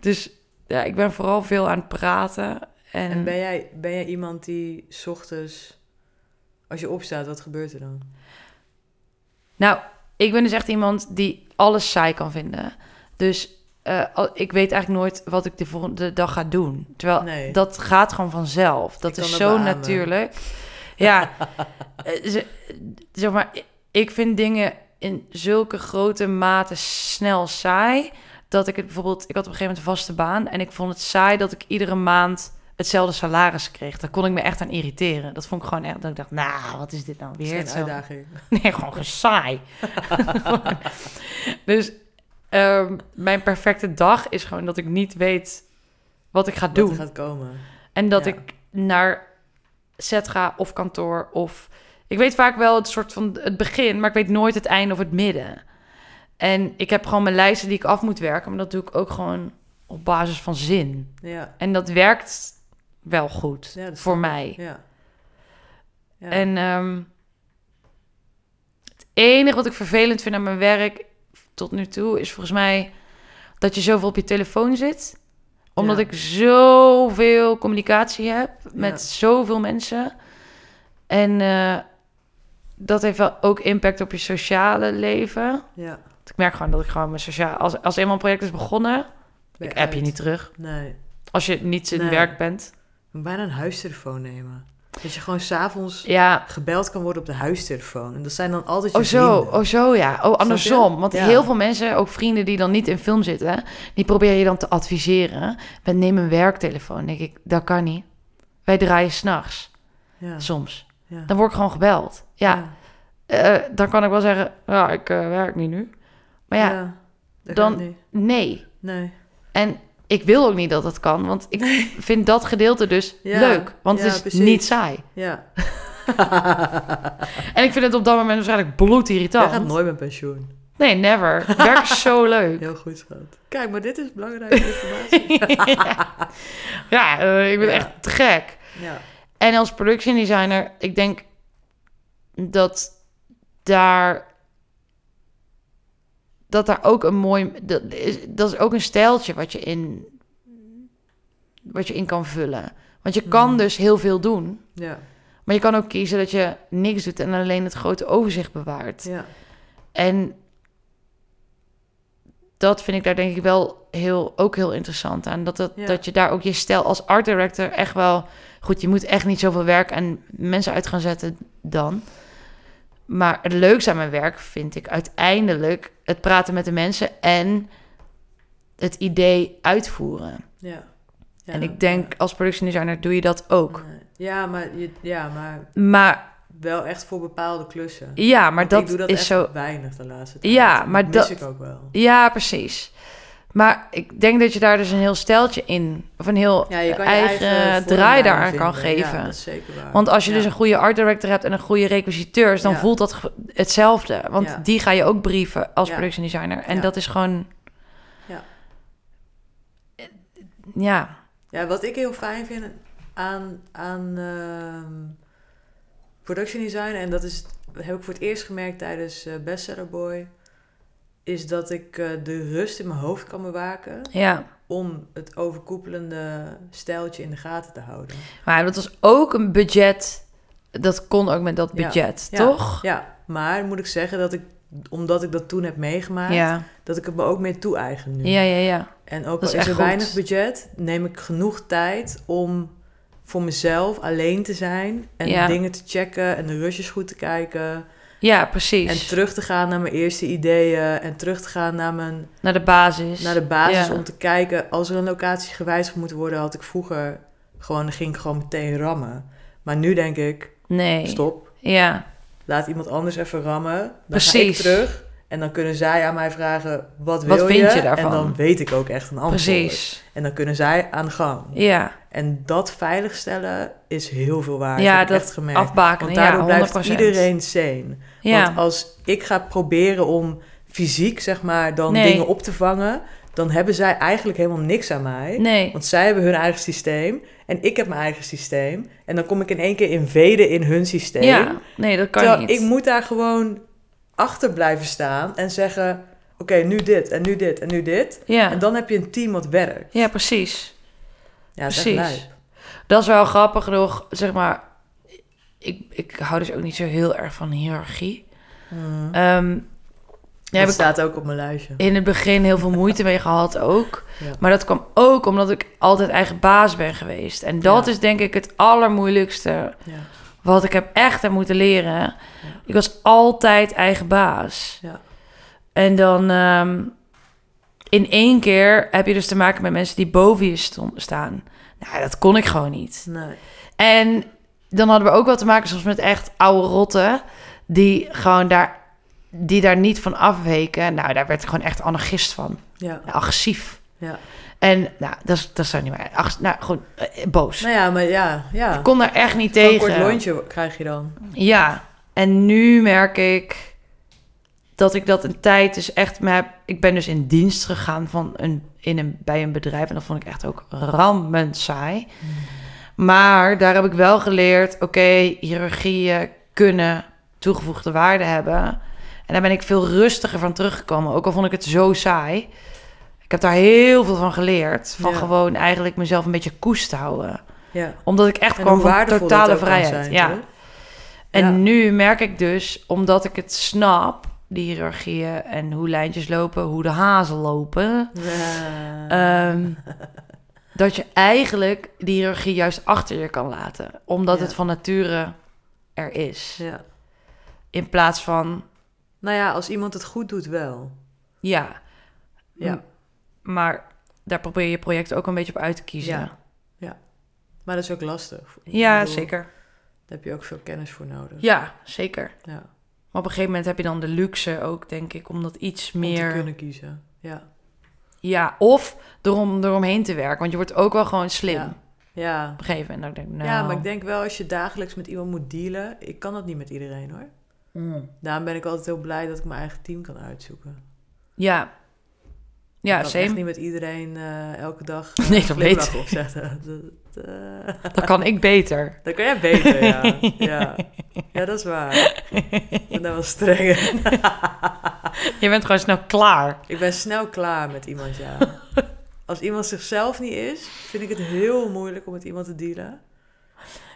Dus ja, ik ben vooral veel aan het praten. En, En ben jij, ben jij iemand die 's ochtends, als je opstaat, wat gebeurt er dan? Nou, ik ben dus echt iemand die alles saai kan vinden. Dus eh, ik weet eigenlijk nooit wat ik de volgende dag ga doen. Terwijl Nee. dat gaat gewoon vanzelf. Dat Ik is zo natuurlijk. Ja, eh, ze- zeg maar, ik vind dingen in zulke grote mate snel saai. Dat ik het bijvoorbeeld, ik had op een gegeven moment een vaste baan. En ik vond het saai dat ik iedere maand hetzelfde salaris kreeg. Daar kon ik me echt aan irriteren. Dat vond ik gewoon echt, dat ik dacht, nou, wat is dit nou weer? geen uitdaging. Nee, gewoon saai. dus ehm, mijn perfecte dag is gewoon dat ik niet weet wat ik ga Wat doen. er gaat komen. En dat Ja. ik naar set ga of kantoor of... Ik weet vaak wel het soort van het begin, maar ik weet nooit het einde of het midden. En ik heb gewoon mijn lijsten die ik af moet werken, maar dat doe ik ook gewoon op basis van zin. Ja. En dat werkt wel goed Ja, voor mij. Ja. ja. En ehm, het enige wat ik vervelend vind aan mijn werk tot nu toe is volgens mij dat je zoveel op je telefoon zit. Omdat Ja. ik zoveel communicatie heb met Ja. zoveel mensen. En eh, dat heeft wel ook impact op je sociale leven. ja. Ik merk gewoon dat ik gewoon mijn sociaal... Als, als eenmaal een project is begonnen, Ben ik app je niet terug. Nee. Als je niet in Nee. werk bent. Ik moet bijna een huistelefoon nemen. Dat je gewoon s'avonds Ja, gebeld kan worden op de huistelefoon. En dat zijn dan altijd je Oh zo, vrienden. oh zo ja. Oh, andersom. Want Ja. heel veel mensen, ook vrienden die dan niet in film zitten, die probeer je dan te adviseren. Met neem een werktelefoon. Denk ik, dat kan niet. Wij draaien s'nachts, Ja. soms. Ja. Dan word ik gewoon gebeld. Ja, eh, dan kan ik wel zeggen, ja, ik eh, werk niet nu. Maar ja, dan- nee. Nee. En ik wil ook niet dat dat kan, want ik vind dat gedeelte dus Ja, leuk. Want ja, het is precies. niet saai. Ja. En ik vind het op dat moment waarschijnlijk Jij bloedirritant. gaat nooit met pensioen. Nee, never. Werk is zo leuk. Heel goed, schat. Kijk, maar dit is belangrijke informatie. ja, eh, ik ben echt te gek. ja. En als production designer, ik denk dat daar dat daar ook een mooi dat is, dat is ook een stijltje wat je in wat je in kan vullen. Want je kan Mhm. dus heel veel doen, Ja. maar je kan ook kiezen dat je niks doet en alleen het grote overzicht bewaart. Ja. En dat vind ik daar denk ik wel heel, ook heel interessant aan. Dat, dat, Ja. dat je daar ook je stijl als art director echt wel... Goed, je moet echt niet zoveel werk en mensen uit gaan zetten dan. Maar het leukste aan mijn werk vind ik uiteindelijk het praten met de mensen en het idee uitvoeren. Ja. Ja, en ik denk als production designer doe je dat ook. Ja, maar, je, ja, maar Maar wel echt voor bepaalde klussen. ja, maar Want dat, ik doe dat is echt zo... weinig de laatste tijd. Ja, maar dat dat- mis ik ook wel. Ja, precies. Maar ik denk dat je daar dus een heel steltje in, of een heel Ja, eigen, eigen draai daaraan kan vinden. Ja, geven. dat is zeker waar. Want als je Ja. dus een goede art director hebt en een goede requisiteurs, dan voelt dat hetzelfde. Want die ga je ook brieven als production designer. En dat is gewoon. Ja. Ja. Ja, wat ik heel fijn vind aan, aan ehm, production design, en dat is, heb ik voor het eerst gemerkt tijdens eh Bestseller Boy, is dat ik eh, de rust in mijn hoofd kan bewaken ja. om het overkoepelende stijltje in de gaten te houden. Maar dat was ook een budget. Dat kon ook met dat Ja. budget, Ja, toch? Ja, maar moet ik zeggen dat ik, omdat ik dat toen heb meegemaakt, Ja. dat ik het me ook meer toe-eigen nu. Ja, ja, ja. En ook al is is er weinig budget, neem ik genoeg tijd om voor mezelf alleen te zijn en Ja. dingen te checken en de rushes goed te kijken Ja, precies. en terug te gaan naar mijn eerste ideeën en terug te gaan naar mijn Naar de basis. naar de basis Ja. om te kijken als er een locatie gewijzigd moet worden, had ik vroeger gewoon dan ging ik gewoon meteen rammen. Maar nu denk ik, Nee. stop, Ja. laat iemand anders even rammen. Dan Precies. ga ik terug en dan kunnen zij aan mij vragen wat, Wat wil vind je? je daarvan? En dan weet ik ook echt een antwoord. Precies. En dan kunnen zij aan de gang. Ja. En dat veiligstellen is heel veel waard. Ja, heb dat echt gemerkt. Afbakenen. Want daardoor ja, blijft 100%. iedereen sane. Ja. Want als ik ga proberen om fysiek, zeg maar, dan Nee. dingen op te vangen, dan hebben zij eigenlijk helemaal niks aan mij. Nee. Want zij hebben hun eigen systeem en ik heb mijn eigen systeem. En dan kom ik in één keer invaden in hun systeem. Ja, nee, dat kan Terwijl niet. ik moet daar gewoon achter blijven staan en zeggen... Oké, nu dit en nu dit en nu dit. ja. En dan heb je een team wat werkt. ja, precies. Ja, dat is Precies. Dat is wel grappig nog, zeg maar. Ik, ik hou dus ook niet zo heel erg van hiërarchie. Ehm ja, dat staat ook op mijn lijstje. in het begin heel veel moeite mee gehad ook. Ja. Maar dat kwam ook omdat ik altijd eigen baas ben geweest. En dat Ja. is denk ik het allermoeilijkste Ja. Wat ik heb echt aan moeten leren. Ik was altijd eigen baas. Ja. En dan ehm, in één keer heb je dus te maken met mensen die boven je staan. Nou, dat kon ik gewoon niet. Nee. En dan hadden we ook wel te maken soms met echt oude rotten... die gewoon daar, die daar niet van afweken. Nou, daar werd ik gewoon echt anarchist van. Ja. Agressief. ja. En nou, dat dat is niet meer. Ach, nou, gewoon eh, boos. Nou ja, maar ja. ja. Ik kon daar echt niet Gewoon Een tegen. kort lontje krijg je dan. Ja, en nu merk ik dat ik dat een tijd dus echt me heb. Ik ben dus in dienst gegaan van een, in een, bij een bedrijf en dat vond ik echt ook rammend saai. Maar daar heb ik wel geleerd, oké, hiërarchieën kunnen toegevoegde waarde hebben. En daar ben ik veel rustiger van teruggekomen, ook al vond ik het zo saai. Ik heb daar heel veel van geleerd, van Ja. gewoon eigenlijk mezelf een beetje koest te houden. Ja. Omdat ik echt En kwam van totale vrijheid. zijn, ja. toch? En Ja. nu merk ik dus, omdat ik het snap, die hiërarchieën en hoe lijntjes lopen, hoe de hazen lopen, Ja. ehm, dat je eigenlijk die hiërarchie juist achter je kan laten. Omdat Ja. het van nature er is. ja. In plaats van, Nou ja, als iemand het goed doet wel. ja, Ja. Maar daar probeer je project ook een beetje op uit te kiezen. Ja. Ja, ja. Maar dat is ook lastig. Ik bedoel, zeker. Daar heb je ook veel kennis voor nodig. Ja, zeker. Ja. Maar op een gegeven moment heb je dan de luxe ook, denk ik, om dat iets Om te meer... kunnen kiezen. Ja. Ja, of erom, eromheen te werken. Want je wordt ook wel gewoon slim. Ja. Ja. Op een gegeven moment. Denk ik, nou... ja, maar ik denk wel als je dagelijks met iemand moet dealen... Ik kan dat niet met iedereen hoor. Mm. Daarom ben ik altijd heel blij dat ik mijn eigen team kan uitzoeken. Ja. Ja, ik kan echt same. niet met iedereen eh, elke dag uh, Nee, dat weet ik. opzetten. Dat, eh, Dat kan ik beter. dat kan jij beter, ja. ja. Ja, dat is waar. Ik ben daar wel streng. Je bent gewoon snel klaar. Ik ben snel klaar met iemand, ja. Als iemand zichzelf niet is, vind ik het heel moeilijk om met iemand te dealen.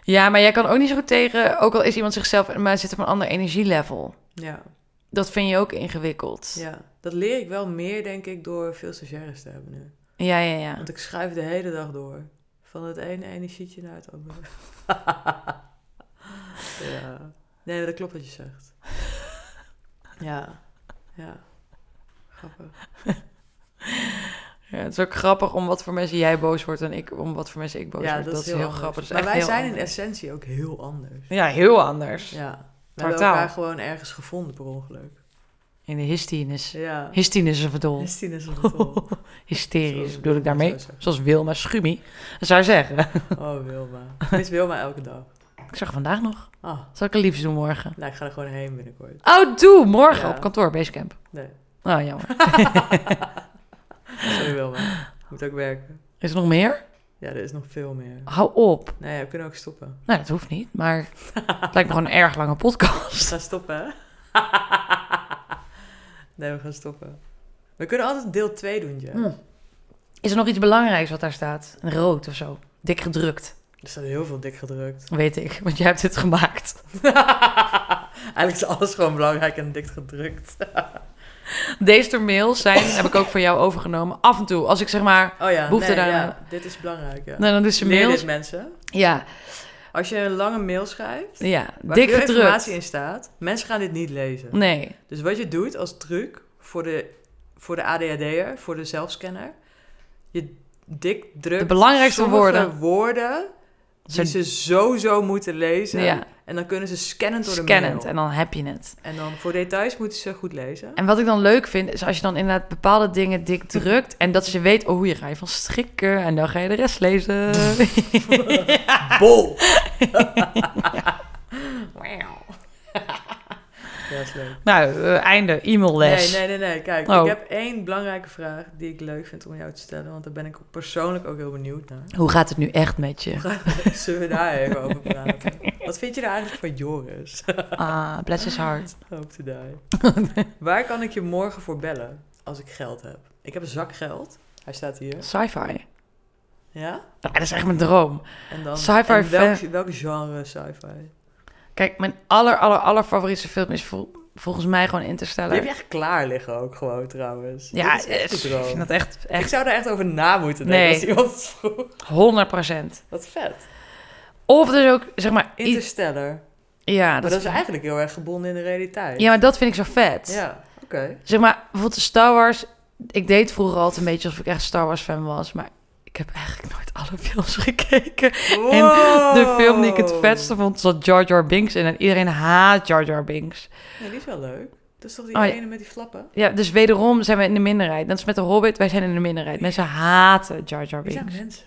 Ja, maar jij kan ook niet zo goed tegen... Ook al is iemand zichzelf... Maar zit op een ander energielevel. Ja, Dat vind je ook ingewikkeld. ja. Dat leer ik wel meer, denk ik, door veel stagiaires te hebben nu. Ja, ja, ja. Want ik schuif de hele dag door. Van het ene energietje naar het andere. ja. Nee, dat klopt wat je zegt. Ja. Ja. Grappig. ja. Het is ook grappig om wat voor mensen jij boos wordt... en ik om wat voor mensen ik boos ja, word. dat, is heel, grappig. Dat is maar wij zijn in essentie ook heel anders. Ja, heel anders. Ja. We hebben elkaar gewoon ergens gevonden per ongeluk. In de hystinus. Ja. Hystinus is verdol. Christine is een dol. Hysterisch bedoel ik daarmee. Zoals Wilma Schumi zou zeggen. Oh, Wilma. Ik mis Wilma elke dag. Ik zag vandaag nog. Ah, Zal ik een liefst doen morgen? nou, ik ga er gewoon heen binnenkort. Oh, doe! Morgen Ja. op kantoor, Basecamp. Nee, Oh, jammer. sorry Wilma. Moet ook werken. Is er nog meer? Ja, er is nog veel meer. Hou op. Nee, we kunnen ook stoppen. Nou, dat hoeft niet, maar het lijkt me gewoon een erg lange podcast. gaan stoppen, hè? Nee, we gaan stoppen. We kunnen altijd deel 2 doen, ja. Hm. Is er nog iets belangrijks wat daar staat? Een rood of zo? Dik gedrukt. Er staat heel veel dik gedrukt. Weet ik, want jij hebt het gemaakt. Eigenlijk is alles gewoon belangrijk en dik gedrukt. Deze mails zijn, heb ik ook van jou overgenomen. Af en toe, als ik zeg maar... Oh ja, Behoefte nee, daar- ja, dit is belangrijk, ja. Nou, dan Leer mails. dit, mensen. Ja, Als je een lange mail schrijft, ja. waar Dik veel gedrukt. informatie in staat, mensen gaan dit niet lezen. Nee. Dus wat je doet als truc voor de, voor de ADHD'er, voor de zelfscanner, je dik drukt De belangrijkste woorden. woorden die Zo- ze sowieso moeten lezen. Ja. En dan kunnen ze scannend door de Scannend mail. en dan heb je het. En dan voor details moeten ze goed lezen. En wat ik dan leuk vind, is als je dan inderdaad bepaalde dingen dik drukt... en dat je weet, oh, hier ga je van strikken... en dan ga je de rest lezen. Bol! Ja, is leuk. Nou, eh, einde. E-mailles. Nee, nee, nee, nee. Kijk, Oh. ik heb één belangrijke vraag die ik leuk vind om jou te stellen. Want daar ben ik persoonlijk ook heel benieuwd naar. Hoe gaat het nu echt met je? Zullen we daar even over praten? Wat vind je er eigenlijk van Joris? Ah, bless his heart. Hope to die. Waar kan ik je morgen voor bellen als ik geld heb? Ik heb een zak geld. Hij staat hier. Sci-fi. Ja? Dat is echt mijn droom. En dan... Sci-fi en welk genre sci-fi? Kijk, mijn aller, aller, aller favoriete film is vol- volgens mij gewoon Die Interstellar. heb je echt klaar liggen ook gewoon trouwens. ja, is echt ik droom. vind dat echt, Ik echt zou daar echt over na moeten denken Nee. als iemand vroeg. 100 procent. Wat vet. Of dus ook, zeg maar... Interstellar. ja, maar dat, is eigenlijk heel erg gebonden in de realiteit. ja, maar dat vind ik zo vet. Ja, oké. Zeg maar, bijvoorbeeld de Star Wars... Ik deed vroeger altijd een beetje alsof ik echt Star Wars fan was. Maar ik heb eigenlijk nooit alle films gekeken. En de film die ik het vetste vond, zat Jar Jar Binks in. En iedereen haat Jar Jar Binks. Nee, die is wel leuk. Dat is toch die Oh, ja. ene met die flappen? Ja, dus wederom zijn we in de minderheid. Net als met de Hobbit, wij zijn in de minderheid. Mensen haten Jar Jar Wie zijn Binks. mensen?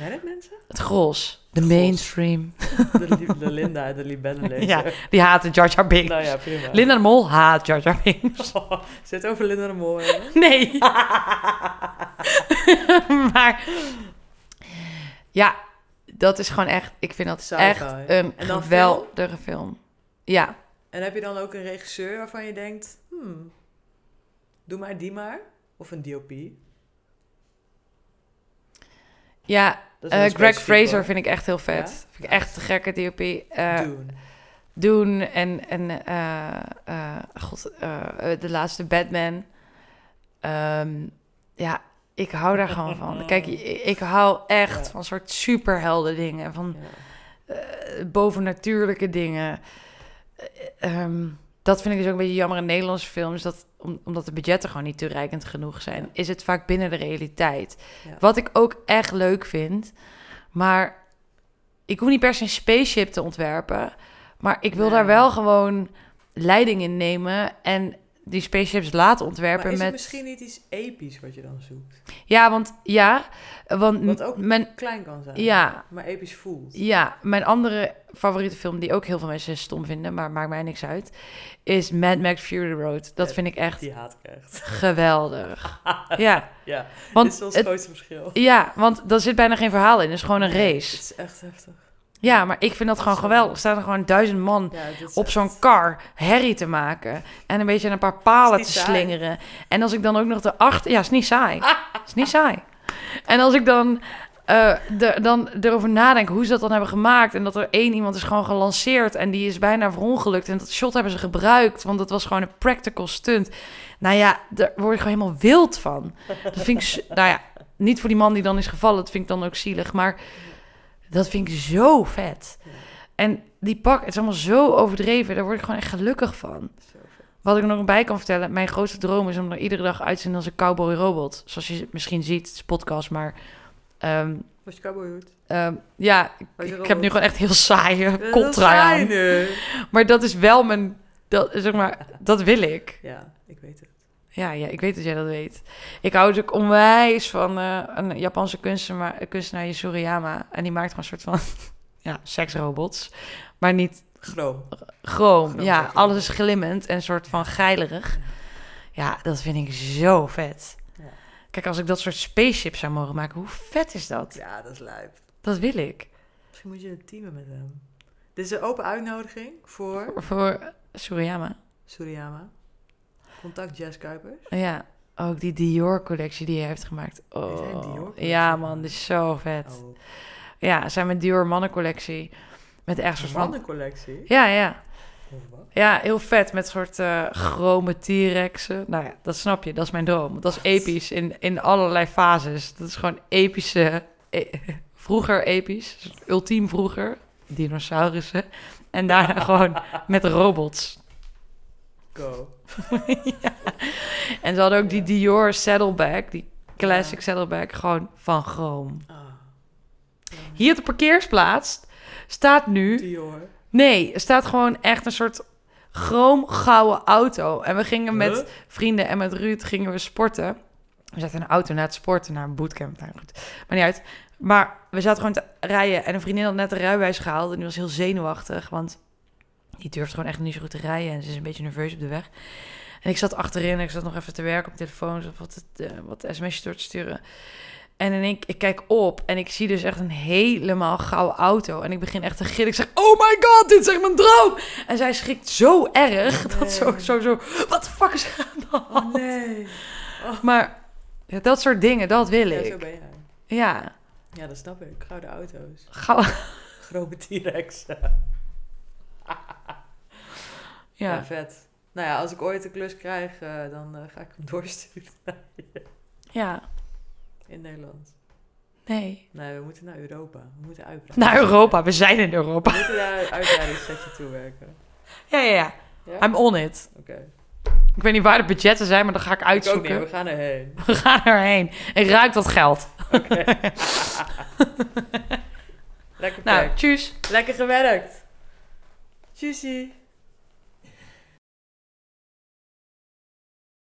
Jij dat mensen? Het gros. De mainstream. De, de Linda en de libellenlezer. Ja, die haten Jar Jar Binks. Nou ja, prima. Linda de Mol haat Jar Jar Binks. Zit over Linda de Mol. Nee. Maar ja, dat is gewoon echt... Ik vind dat Sci-fi. echt een En dan geweldige film. Ja. En heb je dan ook een regisseur waarvan je denkt... Hmm, doe maar die maar. Of een DOP. Ja, eh, Greg Fraser hoor. vind ik echt heel vet. Ja? Vind ik echt te gekke DOP. Eh, Dune. doen en, en eh, eh, god, eh, de laatste Batman. Ehm, ja, ik hou daar gewoon van. Kijk, ik, hou echt Ja. van soort superhelden dingen, van Ja. eh, bovennatuurlijke dingen. Eh, ehm, dat vind ik dus ook een beetje jammer in Nederlandse films, dat om- omdat de budgetten gewoon niet toereikend genoeg zijn, Ja. is het vaak binnen de realiteit. Wat ik ook echt leuk vind, maar ik hoef niet per se een spaceship te ontwerpen, maar ik wil daar wel gewoon leiding in nemen en die spaceships laten ontwerpen Maar is met. het misschien niet iets episch wat je dan zoekt? Ja, want ja, want Wat ook mijn klein kan zijn. ja, Maar episch voelt. ja, mijn andere favoriete film die ook heel veel mensen stom vinden, maar maakt mij niks uit, is Mad Max Fury Road. Dat Ja, vind ik echt Die haat ik echt. geweldig. ja, Ja, dit want is wel het het, grootste verschil. ja, want er zit bijna geen verhaal in. Het is gewoon een race. Het is echt heftig. Ja, maar ik vind dat gewoon Dat geweldig. Staan er gewoon duizend man Ja, op zo'n kar herrie te maken. En een beetje een paar palen te saai. slingeren. En als ik dan ook nog de achter... Ja, is niet saai. is niet saai. En als ik dan, eh, de, dan erover nadenk hoe ze dat dan hebben gemaakt... en dat er één iemand is gewoon gelanceerd... en die is bijna verongelukt. En dat shot hebben ze gebruikt, want dat was gewoon een practical stunt. Nou ja, daar word je gewoon helemaal wild van. Dat vind ik... Nou ja, niet voor die man die dan is gevallen. Dat vind ik dan ook zielig. Maar dat vind ik zo vet. Ja. En die pak, het is allemaal zo overdreven. Daar word ik gewoon echt gelukkig van. Wat ik er nog bij kan vertellen, mijn grootste droom is om er iedere dag uit te zien als een cowboy robot. Zoals je misschien ziet, het is podcast, maar ehm, Was je cowboyhoed? ehm, ja, ik, ik heb nu gewoon echt heel saaie contrai saai aan. Maar dat is wel mijn, dat, zeg maar, dat wil ik. Ja, ik weet het. Ja, ja, ik weet dat jij dat weet. Ik hou dus ook onwijs van eh, een Japanse kunstenaar, kunstenaar Yasuriyama. En die maakt gewoon een soort van, ja, seksrobots. Maar niet. Chroom, Chroom ja, seksrobots. alles is glimmend en een soort van geilerig. Ja, dat vind ik zo vet. Ja. Kijk, als ik dat soort spaceships zou mogen maken, hoe vet is dat? Ja, dat is. Dat wil ik. Misschien moet je teamen met hem. Dit is een open uitnodiging voor Voor, voor Suriyama. Suriyama. Contact Jess Kuipers. Ja, ook die Dior-collectie die hij heeft gemaakt. Oh, Dior-collectie ja man, die is zo vet. Oh, Ja, zijn met Dior mannencollectie. Met echt soort van... mannencollectie. Ja, ja. Ja, heel vet. Met soort eh chrome T-rexen. Nou ja, dat snap je. Dat is mijn droom. Dat is episch in, in allerlei fases. Dat is gewoon epische... e- vroeger episch. Ultiem vroeger. Dinosaurussen. En daarna gewoon met robots. Go. En ze hadden ook die Dior saddlebag. Die classic saddlebag. Gewoon van chroom. Ah. Hier op de parkeersplaats staat nu... Dior. Nee, er staat gewoon echt een soort chroomgouden auto. En we gingen met Huh? vrienden en met Ruud gingen we sporten. We zaten in een auto na het sporten, naar een bootcamp. Nou, goed. Maar niet uit. Maar we zaten gewoon te rijden en een vriendin had net een rijbewijs gehaald en die was heel zenuwachtig, want Die durft gewoon echt niet zo goed te rijden en ze is een beetje nerveus op de weg. En ik zat achterin en ik zat nog even te werken op de telefoon, zat wat, uh, wat sms'jes door te sturen. En in ik, ik kijk op en ik zie dus echt een helemaal gouden auto. En ik begin echt te gillen. Ik zeg, oh my god, dit is echt mijn droom. En zij schrikt zo erg. Oh, Dat zo, zo, zo, wat de fuck is er aan de Oh nee. Maar ja, dat soort dingen, dat wil Ja, zo ik. ben jij. Ja, Ja, dat snap ik. Gouden auto's. gauw. Grote T-Rex. Ja. Ja, vet. Nou ja, als ik ooit een klus krijg, eh, dan eh, ga ik hem doorsturen ja, in Nederland. nee. Nee, we moeten naar Europa. We moeten uitbreiden. Naar Europa, we zijn in Europa. We moeten naar een uitbreidingssetje toe werken. Ja, ja, ja. Ja? I'm on it. Oké. Ik weet niet waar de budgetten zijn, maar dan ga ik Ik ook niet, uitzoeken. we gaan erheen. We gaan erheen. Ik ruik dat geld. Oké. Lekker Nou, nou. tjus. Lekker gewerkt. Tjussie.